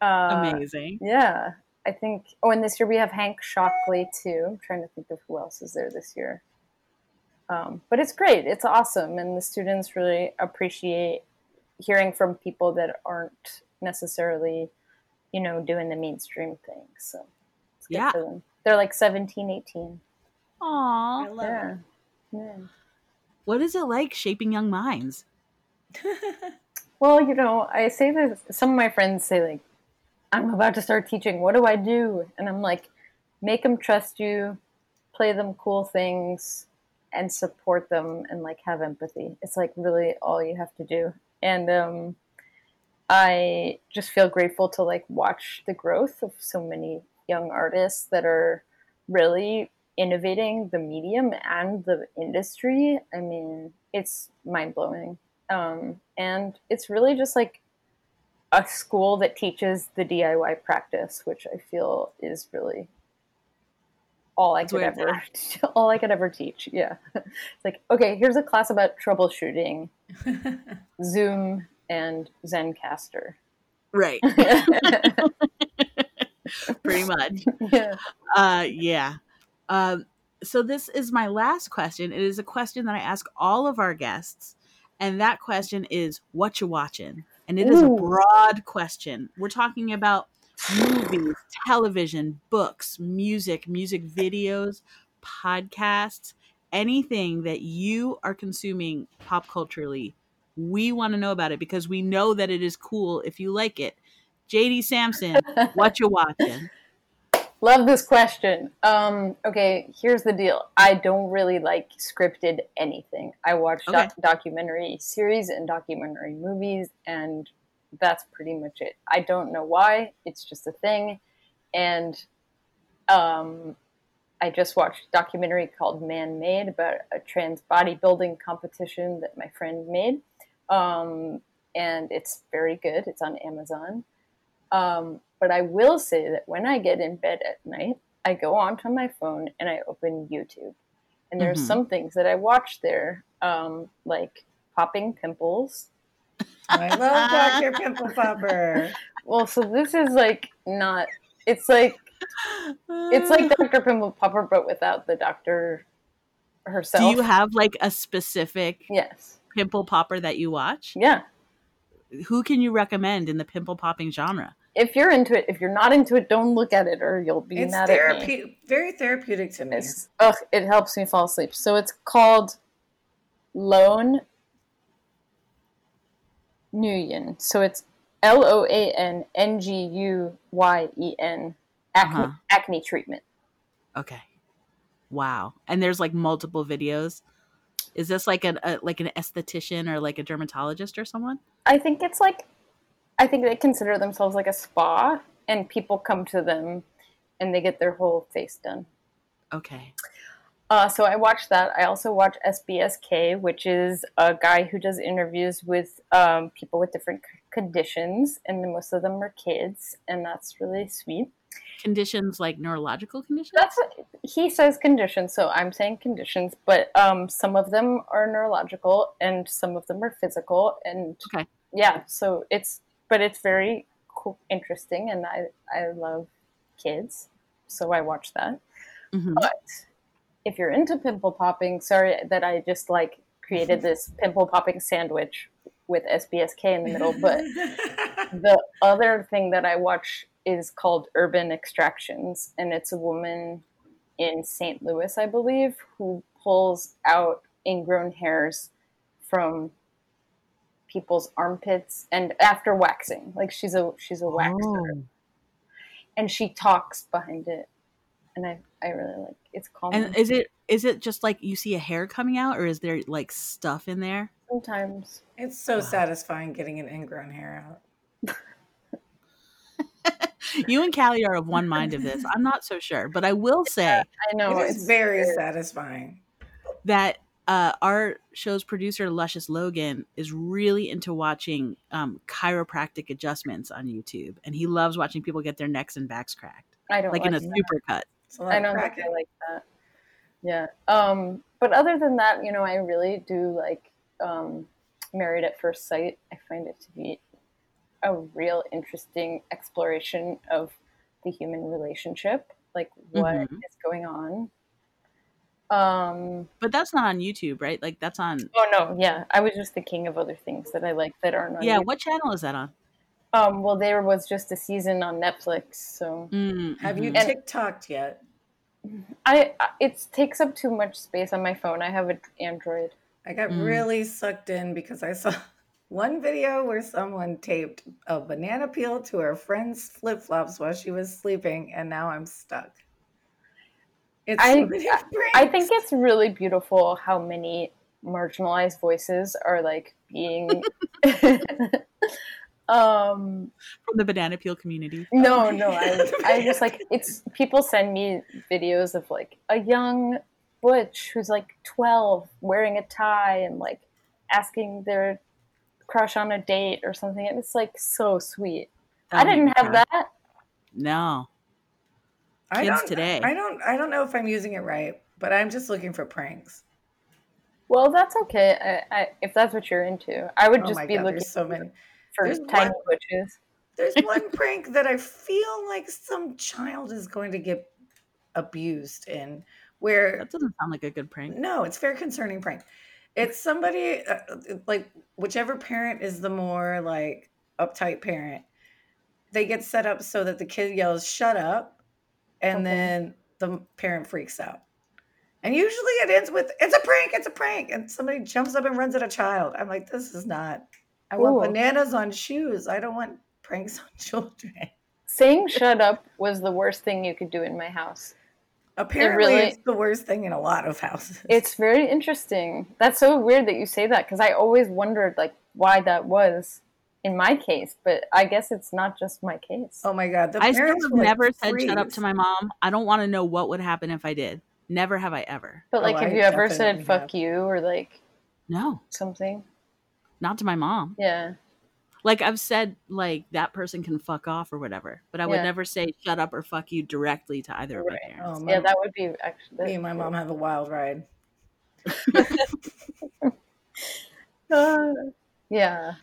Uh, Amazing. yeah, I think. Oh, and this year we have Hank Shocklee too. I'm trying to think of who else is there this year. Um, but it's great. It's awesome, and the students really appreciate hearing from people that aren't necessarily, you know, doing the mainstream thing. So it's good Yeah. for them. They're like 17, 18. Aw. I love Yeah. Yeah. What is it like shaping young minds? Well, you know, I say this. Some of my friends say like, "I'm about to start teaching. What do I do?" And I'm like, "Make them trust you, play them cool things, and support them, and like have empathy. It's like really all you have to do." And um, I just feel grateful to like watch the growth of so many young artists that are really innovating the medium and the industry. I mean, it's mind blowing. Um, and it's really just like a school that teaches the DIY practice, which I feel is really all I could ever all I could ever teach. Yeah. It's like, okay, here's a class about troubleshooting, Zoom and Zencastr. Right. Pretty much. yeah. Uh, yeah. Um, so this is my last question. It is a question that I ask all of our guests, and that question is, "What you watching?" And it is a broad question. We're talking about movies, television, books, music, music videos, podcasts, anything that you are consuming pop culturally. We want to know about it because we know that it is cool if you like it. JD Sampson, what you watching? Love this question. Um, okay, here's the deal. I don't really like scripted anything. I watch Okay. doc- documentary series and documentary movies, and that's pretty much it. I don't know why. It's just a thing. And um, I just watched a documentary called Man Made about a trans bodybuilding competition that my friend made. Um, and it's very good. It's on Amazon. Um, but I will say that when I get in bed at night, I go onto my phone and I open YouTube. And there's Mhm. some things that I watch there, um, like popping pimples. Oh, I love Dr. Pimple Popper. Well, so this is like not. It's like it's like Dr. Pimple Popper, but without the doctor herself. Do you have like a specific yes. pimple popper that you watch? Yeah. Who can you recommend in the pimple popping genre? If you're into it, if you're not into it, don't look at it, or you'll be It's mad at me. very therapeutic to me. It's, ugh, it helps me fall asleep. So it's called Loan Nguyen. So it's L O A N N G U Y E N acne, Uh-huh. acne treatment. Okay. Wow. And there's like multiple videos. Is this like an a, like an esthetician or like a dermatologist or someone? I think it's like, I think they consider themselves like a spa, and people come to them and they get their whole face done. Okay. Uh, so I watched that. I also watch SBSK, which is a guy who does interviews with um, people with different c- conditions, and most of them are kids, and that's really sweet. Conditions like neurological conditions. That's he says conditions, so I'm saying conditions, but um, some of them are neurological and some of them are physical, and Okay. yeah, so it's but it's very cool, interesting, and I I love kids, so I watch that. Mhm. But if you're into pimple popping, sorry that I just like created this pimple popping sandwich with SBSK in the middle, but the other thing that I watch is called Urban Extractions, and it's a woman in St. Louis, I believe, who pulls out ingrown hairs from people's armpits and after waxing. Like she's a she's a waxer, Oh. and she talks behind it, and I I really like it's calming. And is it is it just like you see a hair coming out, or is there like stuff in there? Sometimes It's so satisfying getting an ingrown hair out. You and Callie are of one mind of this. I'm not so sure, but I will say I know it is it's very satisfying. that uh, our show's producer Luscious Logan is really into watching um, chiropractic adjustments on YouTube, and he loves watching people get their necks and backs cracked, I don't like in a that. super cut. It's a lot I don't think. I like that. Yeah. Um, but other than that, you know, I really do like um, Married at First Sight. I find it to be a real interesting exploration of the human relationship, like what is Mhm. going on. Um, But that's not on YouTube, right? Like that's on. oh no, yeah, I was just thinking of other things that I like that aren't on. Yeah, YouTube. what channel is that on? Um, well, there was just a season on Netflix, so Mm, Have you mhm. And- TikToked yet? I I- it takes up too much space on my phone. I have an Android. I got Mm. really sucked in because I saw one video where someone taped a banana peel to her friend's flip flops while she was sleeping, and now I'm stuck. It's I- I think it's really beautiful how many marginalized voices are like being um from the banana peel community. no no I, I just like it's people send me videos of like a young butch who's like 12 wearing a tie and like asking their crush on a date or something and it's like so sweet i didn't have me cry. that No. I kids don't- today. I don't. I don't know if I'm using it right, but I'm just looking for pranks. well that's okay I, I, if that's what you're into i would Oh just my be god, looking there's so many. For There's tiny one- butches There's one prank that I feel like some child is going to get abused in, where That doesn't sound like a good prank. No, it's very concerning prank. It's somebody uh, like whichever parent is the more like uptight parent. They get set up so that the kid yells "shut up," and Okay. then the parent freaks out. And usually it ends with "it's a prank, it's a prank," and somebody jumps up and runs at a child. I'm like, this is not. I want bananas on shoes. I don't want pranks on children. saying shut up was the worst thing you could do in my house Apparently, really- it's the worst thing in a lot of houses. it's very interesting that's so weird that you say that because i always wondered like why that was in my case but i guess it's not just my case oh my god, the I still parents have will, like, never said shut up to my mom. I don't want to know what would happen if I did. Never have I ever. but oh, like Oh, have I you ever definitely said fuck have. you or like No, something not to my mom. yeah Like I've said, like that person can fuck off or whatever, but I would Yeah. never say shut up or fuck you directly to either of my parents. Oh, my, yeah that would be actually me and my mom have a wild ride. Uh, yeah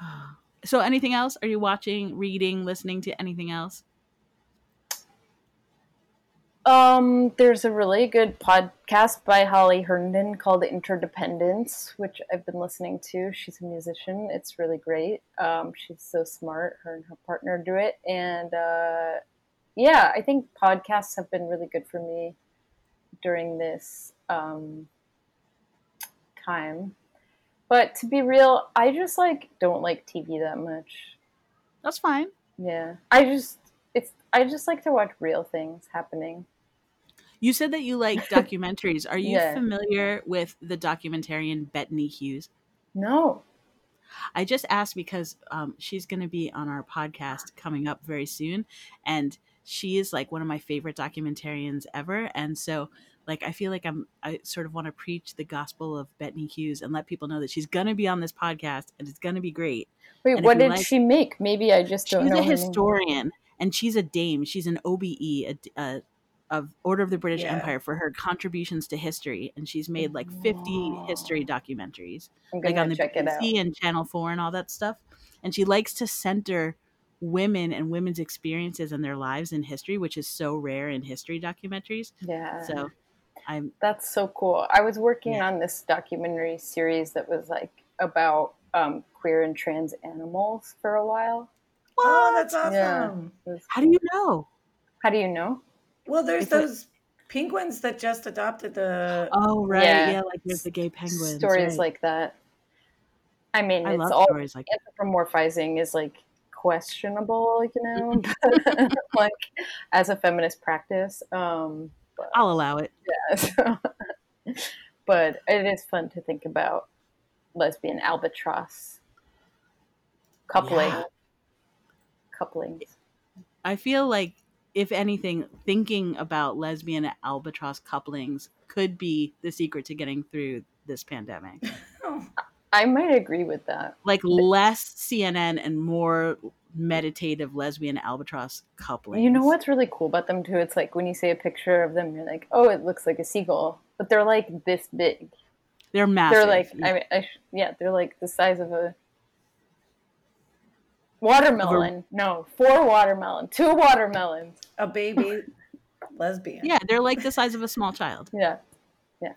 So, anything else? Are you watching, reading, listening to anything else? Um, there's a really good podcast by Holly Herndon called Interdependence, which I've been listening to. She's a musician. It's really great. Um, she's so smart. Her and her partner do it, and uh, yeah, I think podcasts have been really good for me during this um, time. But to be real, I just like don't like TV that much. That's fine. Yeah, I just I just like to watch real things happening. You said that you like documentaries. Are you Yeah. familiar with the documentarian Bettany Hughes? No. I just asked because um, she's going to be on our podcast coming up very soon, and she is like one of my favorite documentarians ever. And so like I feel like I'm I sort of want to preach the gospel of Bettany Hughes and let people know that she's gonna be on this podcast and it's gonna be great. Wait, And what did like- she make? Maybe I just don't She's know. a historian. name. And she's a dame. She's an OBE, a, a- of Order of the British Yeah. Empire for her contributions to history, and she's made like 50 history documentaries like on the check it out. BBC and Channel Four and all that stuff. And she likes to center women and women's experiences and their lives in history, which is so rare in history documentaries. Yeah. So I'm That's so cool. I was working Yeah. on this documentary series that was like about um, queer and trans animals for a while. Oh, that's awesome. It was- how do you know? How do you know? Well, there's It's a- those penguins that just adopted the. Oh right, Yeah. yeah, like there's the gay penguins. Stories right. like that. I mean, I it's love all stories like anthropomorphizing is like questionable, you know, like as a feminist practice. Um, but, I'll allow it. yeah, so- but it is fun to think about lesbian albatross coupling, Yeah. Couplings. I feel like if anything, thinking about lesbian albatross couplings could be the secret to getting through this pandemic. Oh, I might agree with that. Like less CNN and more meditative lesbian albatross couplings. You know what's really cool about them too? It's like when you see a picture of them, you're like, oh, it looks like a seagull, but they're like this big. They're massive. They're like, I mean, I sh- yeah, they're like the size of a watermelon. No, four watermelon, two watermelons. a baby lesbian. yeah, they're like the size of a small child. Yeah, Yeah.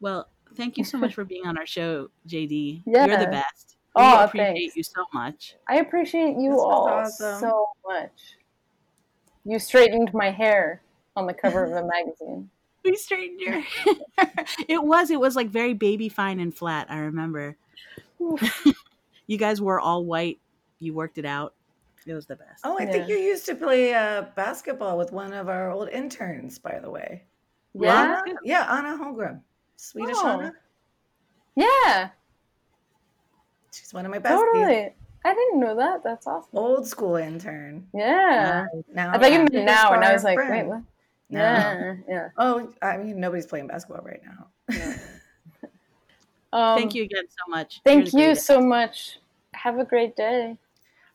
Well, thank you so much for being on our show, JD. Yeah. You're the best. Oh, we Aw, appreciate thanks. you so much. I appreciate you This all awesome. so much. You straightened my hair on the cover of a magazine. We straightened your hair. it was, it was like very baby fine and flat, I remember. You guys were all white. You worked it out. It was the best. Oh, I think you used to play uh, basketball with one of our old interns, by the way. Yeah, Anna? Yeah, Anna Holmgren. Swedish Oh. Anna. yeah, She's one of my best. totally. I didn't know that. That's awesome. Old school intern. Yeah. Now I thought you active meant now, and I was like, friend. wait, what? No. Yeah, yeah. Oh, I mean, nobody's playing basketball right now. Um, Thank you again so much. Thank You're the you greatest. so much. Have a great day.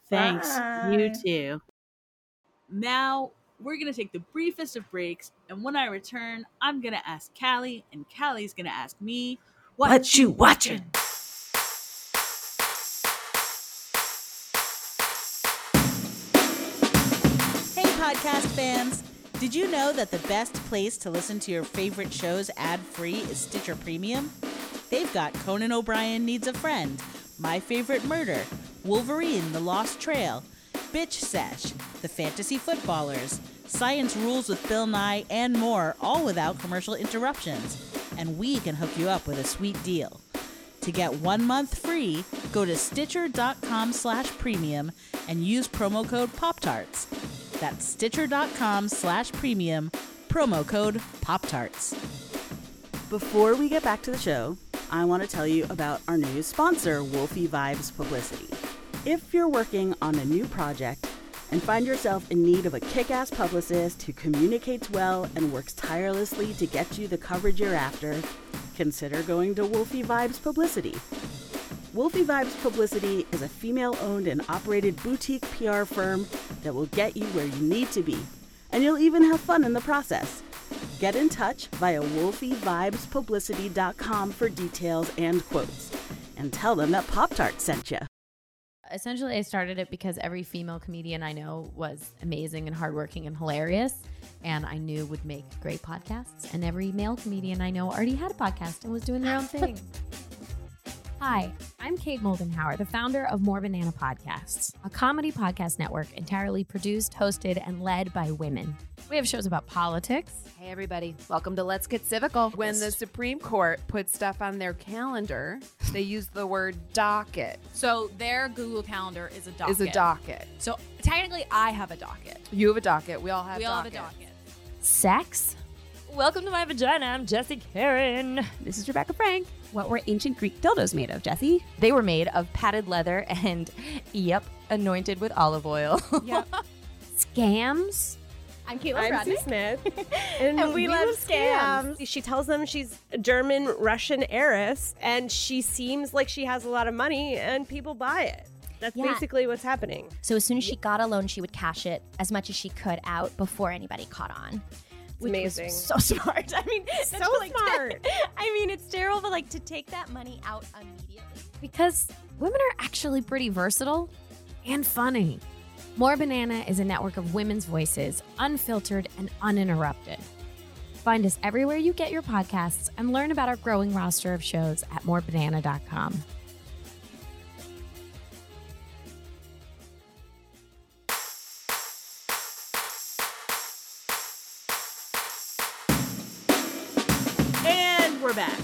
Thanks. You too. Now we're gonna take the briefest of breaks, and when I return, I'm gonna ask Callie, and Callie's gonna ask me, What you watching? Hey, podcast fans! Did you know that the best place to listen to your favorite shows ad free is Stitcher Premium? They've got Conan O'Brien Needs a Friend, My Favorite Murder, Wolverine The Lost Trail, Bitch Sesh, The Fantasy Footballers, Science Rules with Bill Nye, and more, all without commercial interruptions. And we can hook you up with a sweet deal. To get one month free, go to stitcher.com slash premium and use promo code Pop-Tarts. That's stitcher.com slash premium, promo code Pop-Tarts. Before we get back to the show, I want to tell you about our new sponsor, Wolfie Vibes Publicity. If you're working on a new project and find yourself in need of a kick ass publicist who communicates well and works tirelessly to get you the coverage you're after, consider going to Wolfie Vibes Publicity. Wolfie Vibes Publicity is a female owned and operated boutique PR firm that will get you where you need to be, and you'll even have fun in the process. Get in touch via wolfievibespublicity.com for details and quotes, and tell them that Pop Tart sent you. essentially I started it because every female comedian I know was amazing and hardworking and hilarious and I knew would make great podcasts and every male comedian I know already had a podcast and was doing their own thing. Hi, I'm Kate Moldenhauer, the founder of More Banana Podcasts, a comedy podcast network entirely produced, hosted, and led by women. We have shows about politics, Hey, everybody. Welcome to Let's Get Civical. When the Supreme Court puts stuff on their calendar, they use the word docket. So their Google Calendar is a docket. Is a docket. So technically, I have a docket. You have a docket. We all have we all have a docket. sex, Welcome to my vagina. I'm Jesse Karen. This is Rebecca Frank. What were ancient Greek dildos made of, Jesse? They were made of padded leather and, yep, anointed with olive oil. Yep. Scams, I'm Caitlin I'm. Sue Smith. And, And we, we love love scams. scams. She tells them she's a German Russian heiress and she seems like she has a lot of money and people buy it. That's Yeah. basically what's happening. So as soon as she got a loan, she would cash it as much as she could out before anybody caught on. Which amazing. Was so smart. I mean, So like, smart. I mean, it's terrible, but like to take that money out immediately. Because women are actually pretty versatile and funny. More Banana is a network of women's voices, unfiltered and uninterrupted. Find us everywhere you get your podcasts and learn about our growing roster of shows at morebanana.com. And we're back.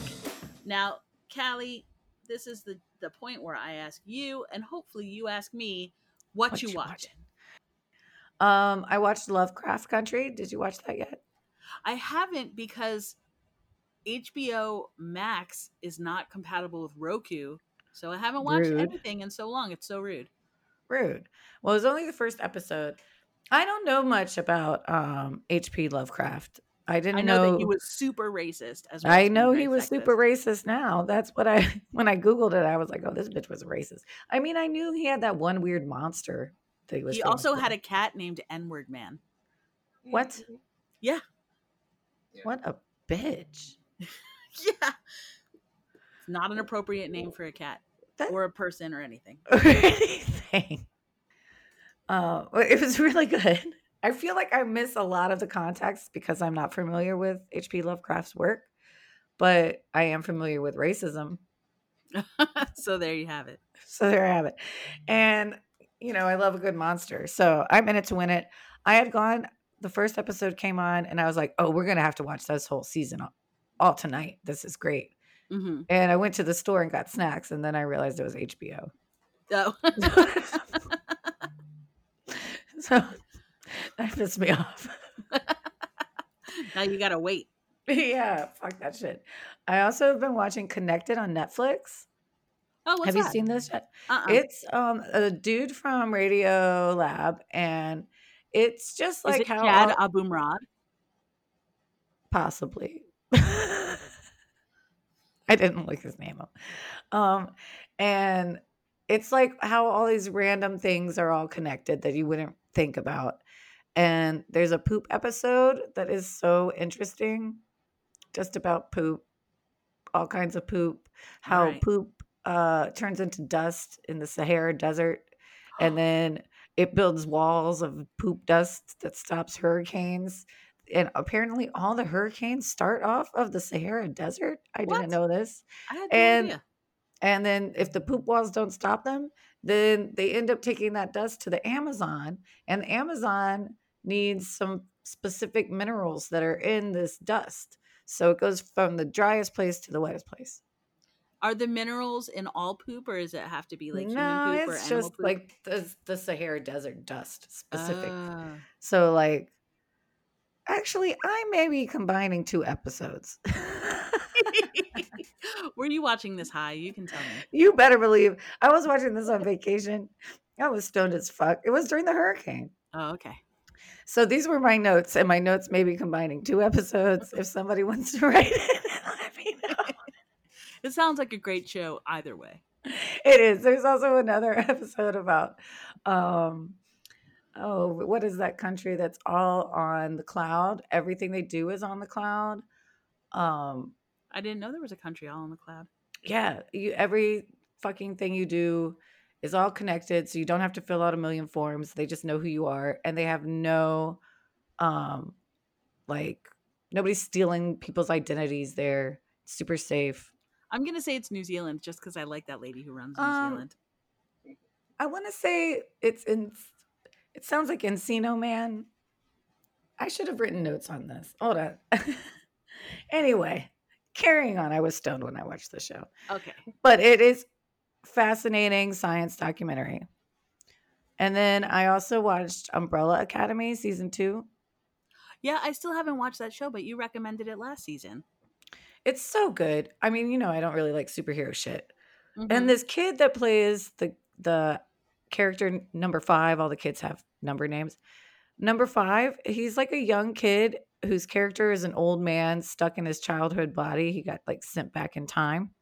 Now, Callie, this is the the point where I ask you, and hopefully you ask me, what, What you you watching. Um, I watched Lovecraft Country. Did you watch that yet? I haven't because HBO Max is not compatible with Roku, so I haven't watched Rude. anything in so long. It's so rude. Rude. Well, it was only the first episode. I don't know much about um H.P. Lovecraft. I didn't I know, that he was super racist. As well I know he was sexist. super racist now. That's what I when I googled it, I was like, "Oh, this bitch was racist." I mean, I knew he had that one weird monster that he was. He also for. had a cat named N Word Man. what? Yeah. What a bitch! Yeah. It's not an appropriate name for a cat or a person or anything. anything. Uh, it was really good. I feel like I miss a lot of the context because I'm not familiar with H.P. Lovecraft's work, but I am familiar with racism. so there you have it. So there I have it. And, you know, I love a good monster. So I'm in it to win it. I had gone, the first episode came on, and I was like, oh, we're going to have to watch this whole season all, all tonight. This is great. Mm-hmm. And I went to the store and got snacks, and then I realized it was HBO. Oh. so that pissed me off. now you gotta wait. yeah, fuck that shit. I also have been watching Connected on Netflix. Oh, what's have you seen this yet? Uh-uh. It's um a dude from Radio Lab, and it's just like Is it how Jad all- Abumrad? possibly. I didn't look his name up. Um, and it's like how all these random things are all connected that you wouldn't think about. And there's a poop episode that is so interesting, just about poop, all kinds of poop, how Right. poop uh, turns into dust in the Sahara Desert, and then it builds walls of poop dust that stops hurricanes. And apparently, all the hurricanes start off of the Sahara Desert. I What? didn't know this. I had no and idea. and then if the poop walls don't stop them, then they end up taking that dust to the Amazon, and the Amazon needs some specific minerals that are in this dust. So it goes from the driest place to the wettest place. Are the minerals in all poop, or does it have to be like no, human poop or it's animal just poop? like the, the Sahara Desert dust specific. Ah. So like, actually, I may be combining two episodes. Were you watching this high? You can tell me. you better believe I was watching this on vacation. I was stoned as fuck. It was during the hurricane. Oh, okay. So these were my notes, and my notes may be combining two episodes. If somebody wants to write it, let me know. It sounds like a great show either way. It is. There's also another episode about, um, oh, what is that country that's all on the cloud? Everything they do is on the cloud. Um, I didn't know there was a country all in the cloud. yeah, you every fucking thing you do is all connected, so you don't have to fill out a million forms. They just know who you are, and they have no, um, like nobody's stealing people's identities there. It's super safe. I'm gonna say it's New Zealand just because I like that lady who runs New Um, Zealand. I want to say it's in. It sounds like Encino Man. I should have written notes on this. Hold on. anyway, carrying on. I was stoned when I watched the show, Okay. but it is fascinating science documentary. And then I also watched Umbrella Academy season two. Yeah, I still haven't watched that show, but you recommended it last season. It's so good. I mean, you know, I don't really like superhero shit. Mhm. And this kid that plays the the character number five, all the kids have number names. Number five, he's like a young kid whose character is an old man stuck in his childhood body. He got like sent back in time.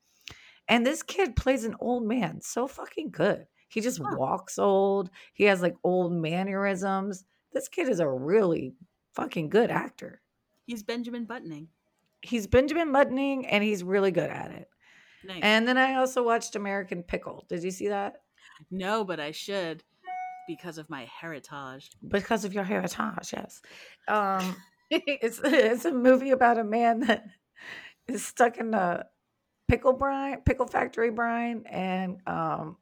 And this kid plays an old man so fucking good. He just walks old. He has like old mannerisms. This kid is a really fucking good actor. He's Benjamin Buttoning. He's Benjamin Buttoning and he's really good at it. Nice. And then I also watched American Pickle. Did you see that? no, but I should because of my heritage. Because of your heritage, yes. Um, it's it's a movie about a man that is stuck in a pickle brine, pickle factory brine, and um,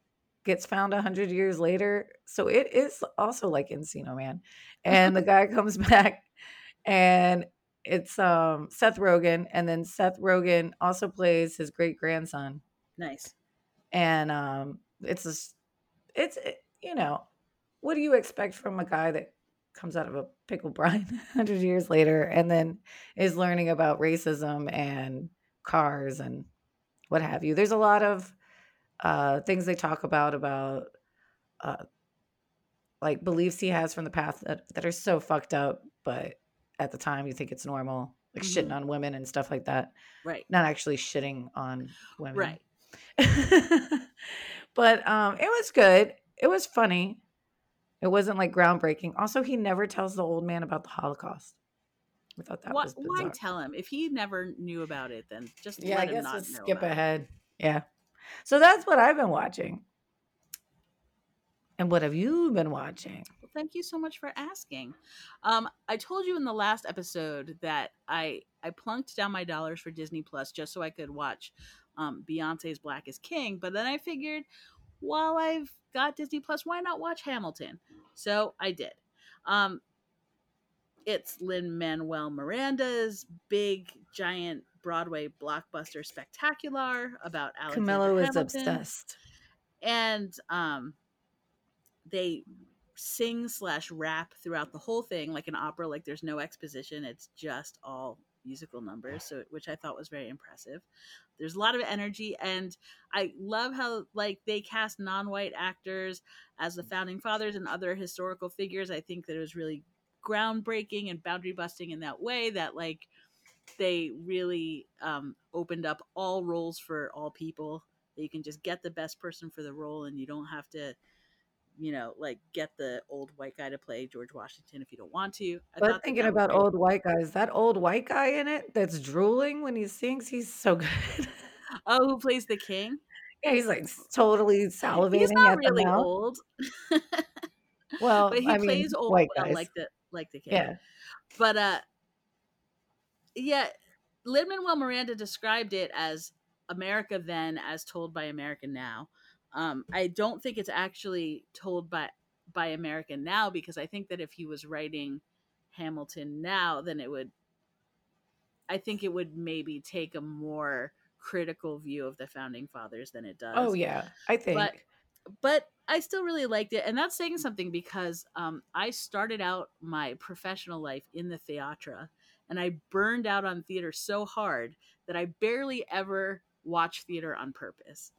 gets found a hundred years later. So it is also like Encino Man, and the guy comes back, and it's um Seth Rogen, and then Seth Rogen also plays his great grandson, Nice. and um it's a, it's it- you know what do you expect from a guy that comes out of a pickle brine 100 years later and then is learning about racism and cars and what have you. There's a lot of uh things they talk about about uh like beliefs he has from the past that, that are so fucked up but at the time you think it's normal like Mhm. shitting on women and stuff like that. Right. not actually shitting on women. Right. but um it was good. It was funny. It wasn't like groundbreaking. Also he never tells the old man about the holocaust i thought that Why, was why tell him if he never knew about it? Then just yeah i let him guess not let's know skip about it. ahead yeah so that's what i've been watching and what have you been watching Well, thank you so much for asking. Um, I told you in the last episode that I I plunked down my dollars for Disney Plus just so I could watch um, Beyonce's Black is King. But then I figured, while I've got Disney Plus, why not watch Hamilton? So I did. Um, it's Lin Manuel Miranda's big, giant Broadway blockbuster spectacular about Alexander camilla is Hamilton. obsessed. And um they sing slash rap throughout the whole thing like an opera like there's no exposition. It's just all musical numbers so which i thought was very impressive. There's a lot of energy and i love how like they cast non-white actors as the founding fathers and other historical figures. I think that it was really groundbreaking and boundary busting in that way that like they really um, opened up all roles for all people. That you can just get the best person for the role and you don't have to you know like get the old white guy to play george washington if you don't want to. I but thinking that about old white guys that old white guy in it that's drooling when he sings he's so good. Oh who plays the king? Yeah he's like totally salivating he's not really old. Well but he I mean, plays old white guys like the like the king yeah. But uh yeah lin manuel miranda described it as america then as told by america now. Um i don't think it's actually told by by america now because i think that if he was writing hamilton now then it would i think it would maybe take a more critical view of the founding fathers than it does. Oh yeah i think. but but I still really liked it, and that's saying something because um, I started out my professional life in the theatre, and I burned out on theater so hard that I barely ever watch theater on purpose.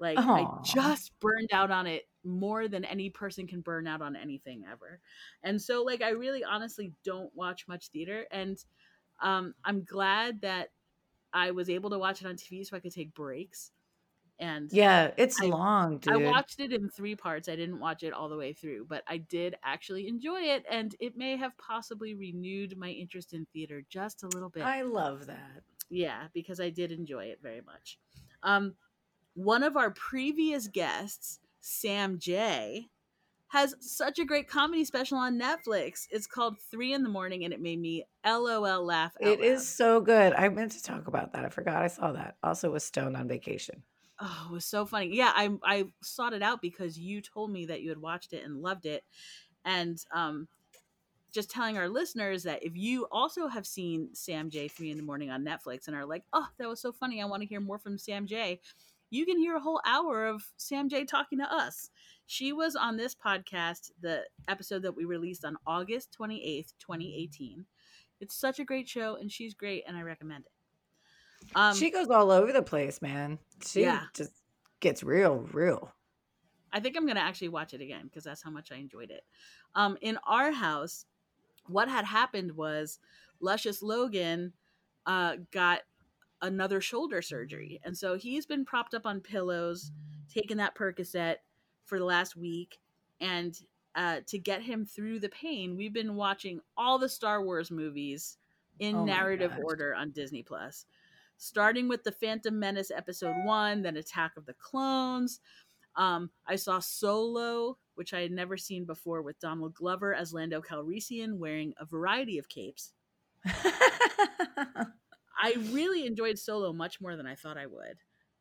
Like I just burned out on it more than any person can burn out on anything ever, and so like I really honestly don't watch much theater, and um, I'm glad that I was able to watch it on TV so I could take breaks. And yeah it's I- long dude I watched it in three parts. I didn't watch it all the way through, but I did actually enjoy it, and it may have possibly renewed my interest in theater just a little bit. i love that yeah, because I did enjoy it very much. Um, one of our previous guests, Sam J, has such a great comedy special on Netflix. It's called Three in the Morning, and it made me LOL laugh. Out It loud. is so good. I meant to talk about that. I forgot I saw that. Also was stoned on vacation. Oh, it was so funny. Yeah, I I sought it out because you told me that you had watched it and loved it, and um, just telling our listeners that if you also have seen Sam J three in the morning on Netflix and are like, oh, that was so funny, I want to hear more from Sam J, you can hear a whole hour of Sam J talking to us. She was on this podcast, the episode that we released on August twenty eighth, twenty eighteen. It's such a great show, and she's great, and I recommend it. Um, she goes all over the place, man. She Yeah. just gets real, real. I think I'm gonna actually watch it again because that's how much I enjoyed it. Um, in our house, what had happened was Luscious Logan uh, got another shoulder surgery. And so he's been propped up on pillows, taking that Percocet for the last week. And uh, to get him through the pain, we've been watching all the Star Wars movies in Oh narrative gosh. order on Disney Plus. Starting with the Phantom Menace episode one, then Attack of the Clones. Um, I saw Solo, which I had never seen before, with Donald Glover as Lando Calrissian wearing a variety of capes. I really enjoyed Solo much more than I thought I would.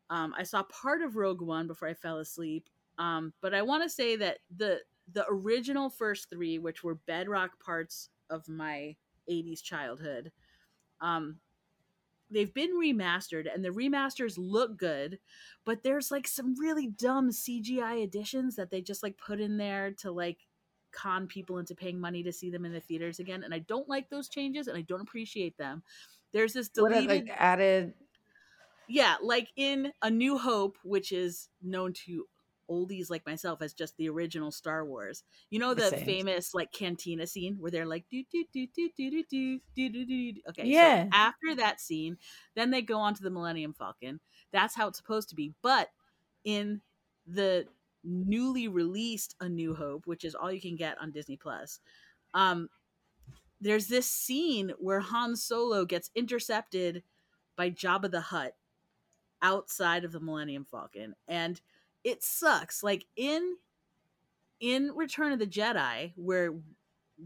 Um, I saw part of Rogue One before I fell asleep, um, but I want to say that the the original first three, which were bedrock parts of my '80s childhood, um, they've been remastered, and the remasters look good, but there's like some really dumb CGI additions that they just like put in there to like con people into paying money to see them in the theaters again, and I don't like those changes, and I don't appreciate them. There's this what deleted, like added? yeah, like in A New Hope, which is known to oldies like myself as just the original Star Wars. You know the Same. famous like cantina scene where they're like do do do do do do do do do do. do. Okay, so Yeah. after that scene, then they go on to the Millennium Falcon. That's how it's supposed to be. But in the newly released A New Hope, which is all you can get on Disney Plus, um, there's this scene where Han Solo gets intercepted by Jabba the Hutt outside of the Millennium Falcon, and it sucks. Like in in Return of the Jedi, where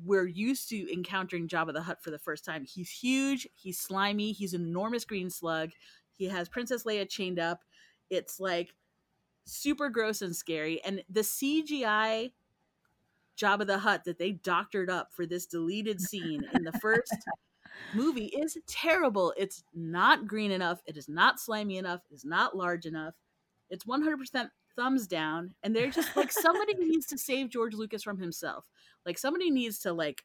we're used to encountering Jabba the Hutt for the first time, he's huge, he's slimy, he's an enormous green slug. He has Princess Leia chained up. It's like super gross and scary, and the CGI Jabba the Hutt that they doctored up for this deleted scene in the first movie is terrible. It's not green enough. It is not slimy enough. It is not large enough. It's 100% thumbs down. And they're just like, somebody needs to save George Lucas from himself. Like, somebody needs to, like,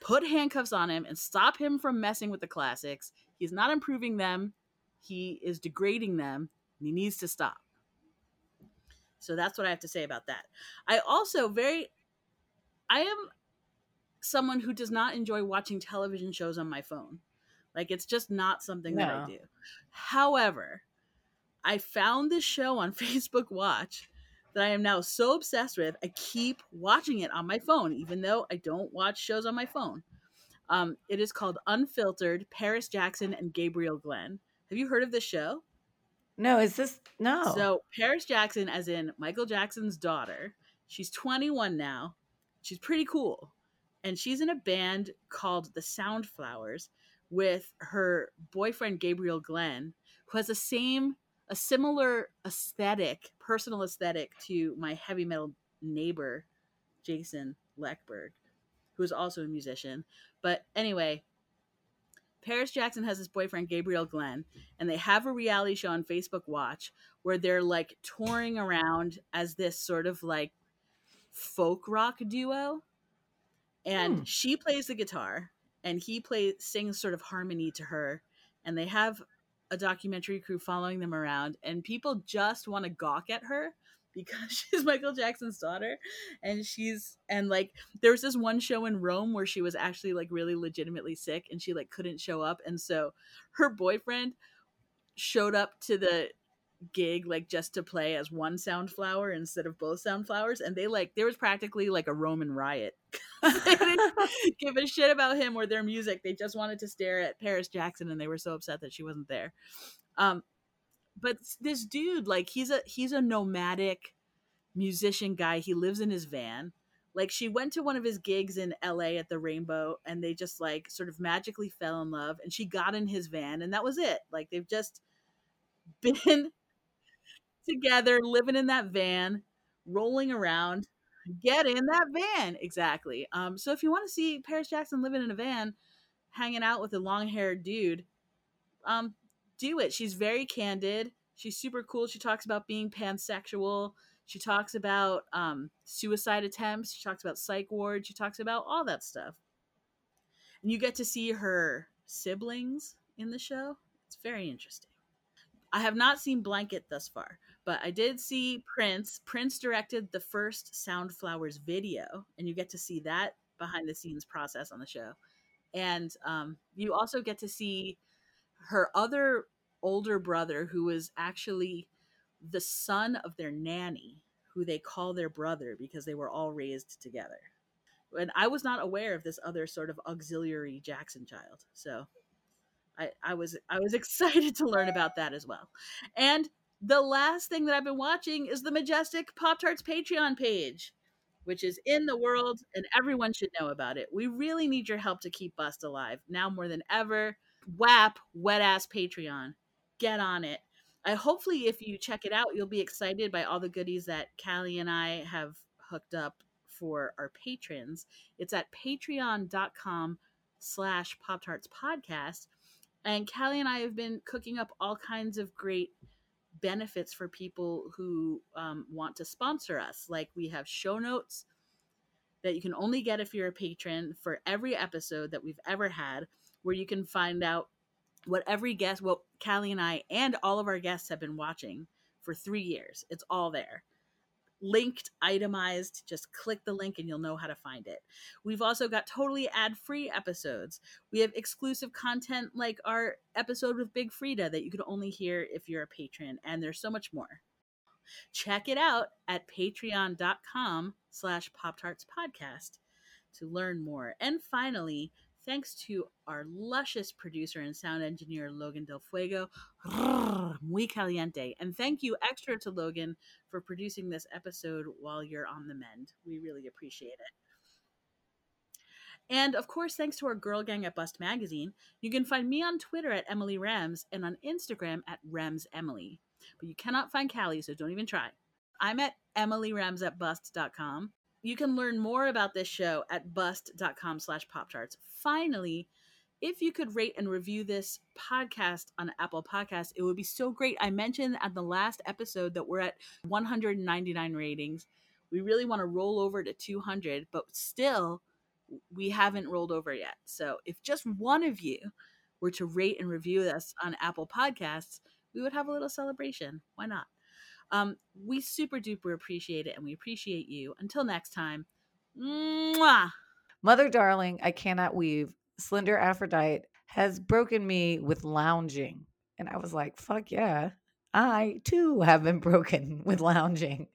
put handcuffs on him and stop him from messing with the classics. He's not improving them, he is degrading them, and he needs to stop. So that's what I have to say about that. I also very I am someone who does not enjoy watching television shows on my phone. Like it's just not something that I do. However, I found this show on Facebook Watch that I am now so obsessed with. I keep watching it on my phone, even though I don't watch shows on my phone. Um, it is called Unfiltered Paris Jackson and Gabriel Glenn. Have you heard of this show? No, is this no? So Paris Jackson, as in Michael Jackson's daughter, she's 21 now. She's pretty cool, and she's in a band called the Soundflowers with her boyfriend Gabriel Glenn, who has the same, a similar aesthetic, personal aesthetic to my heavy metal neighbor, Jason Leckberg, who is also a musician. But anyway, Paris Jackson has this boyfriend, Gabriel Glenn, and they have a reality show on Facebook Watch where they're like touring around as this sort of like folk rock duo. And Hmm. she plays the guitar and he plays sings sort of harmony to her. And they have a documentary crew following them around, and people just want to gawk at her because she's Michael Jackson's daughter. And she's and like there was this one show in Rome where she was actually like really legitimately sick and she like couldn't show up. And so her boyfriend showed up to the gig like just to play as one soundflower instead of both soundflowers and they like there was practically like a roman riot. They didn't give a shit about him or their music. They just wanted to stare at paris jackson and they were so upset that she wasn't there. Um but this dude like he's a he's a nomadic musician guy. He lives in his van. Like she went to one of his gigs in LA at the Rainbow and they just like sort of magically fell in love and she got in his van and that was it. Like they've just been together living in that van, rolling around. Get in that van. Exactly. Um so if you want to see Paris Jackson living in a van hanging out with a long-haired dude, um do it. She's very candid. She's super cool. She talks about being pansexual. She talks about um, suicide attempts. She talks about psych ward. She talks about all that stuff. And you get to see her siblings in the show. It's very interesting. I have not seen Blanket thus far, but I did see Prince. Prince directed the first Soundflowers video, and you get to see that behind the scenes process on the show. And um, you also get to see her other older brother, who was actually the son of their nanny, who they call their brother because they were all raised together. And I was not aware of this other sort of auxiliary Jackson child. So I, I was I was excited to learn about that as well. And the last thing that I've been watching is the Majestic Pop Tarts Patreon page, which is in the world and everyone should know about it. We really need your help to keep Bust alive now more than ever. WAP, wet ass Patreon. Get on it. I hopefully if you check it out, you'll be excited by all the goodies that Callie and I have hooked up for our patrons. It's at patreon.com slash Pop Tarts Podcast. And Callie and I have been cooking up all kinds of great benefits for people who um, want to sponsor us. Like we have show notes that you can only get if you're a patron for every episode that we've ever had, where you can find out what every guest, what Callie and I and all of our guests have been watching for three years. It's all there. Linked, itemized. Just click the link and you'll know how to find it. We've also got totally ad free episodes. We have exclusive content like our episode with Big Freedia that you can only hear if you're a patron, and there's so much more. Check it out at patreon.com slash Pop Tarts Podcast to learn more. And finally, thanks to our luscious producer and sound engineer, Logan Del Fuego, muy caliente. And thank you extra to Logan for producing this episode while you're on the mend. We really appreciate it. And of course, thanks to our girl gang at Bust Magazine, you can find me on Twitter at Emily Rems and on Instagram at Rems Emily. But you cannot find Callie, so don't even try. I'm at emilyrems at bust.com. You can learn more about this show at bust.com slash pop tarts. Finally, if you could rate and review this podcast on Apple Podcasts, it would be so great. I mentioned at the last episode that we're at 199 ratings. We really want to roll over to 200, but still, we haven't rolled over yet. So if just one of you were to rate and review us on Apple Podcasts, we would have a little celebration. Why not? Um, we super duper appreciate it, and we appreciate you. Until next time, mwah. Mother darling, I cannot weave. Slender Aphrodite has broken me with lounging. And I was like, fuck yeah. I too have been broken with lounging.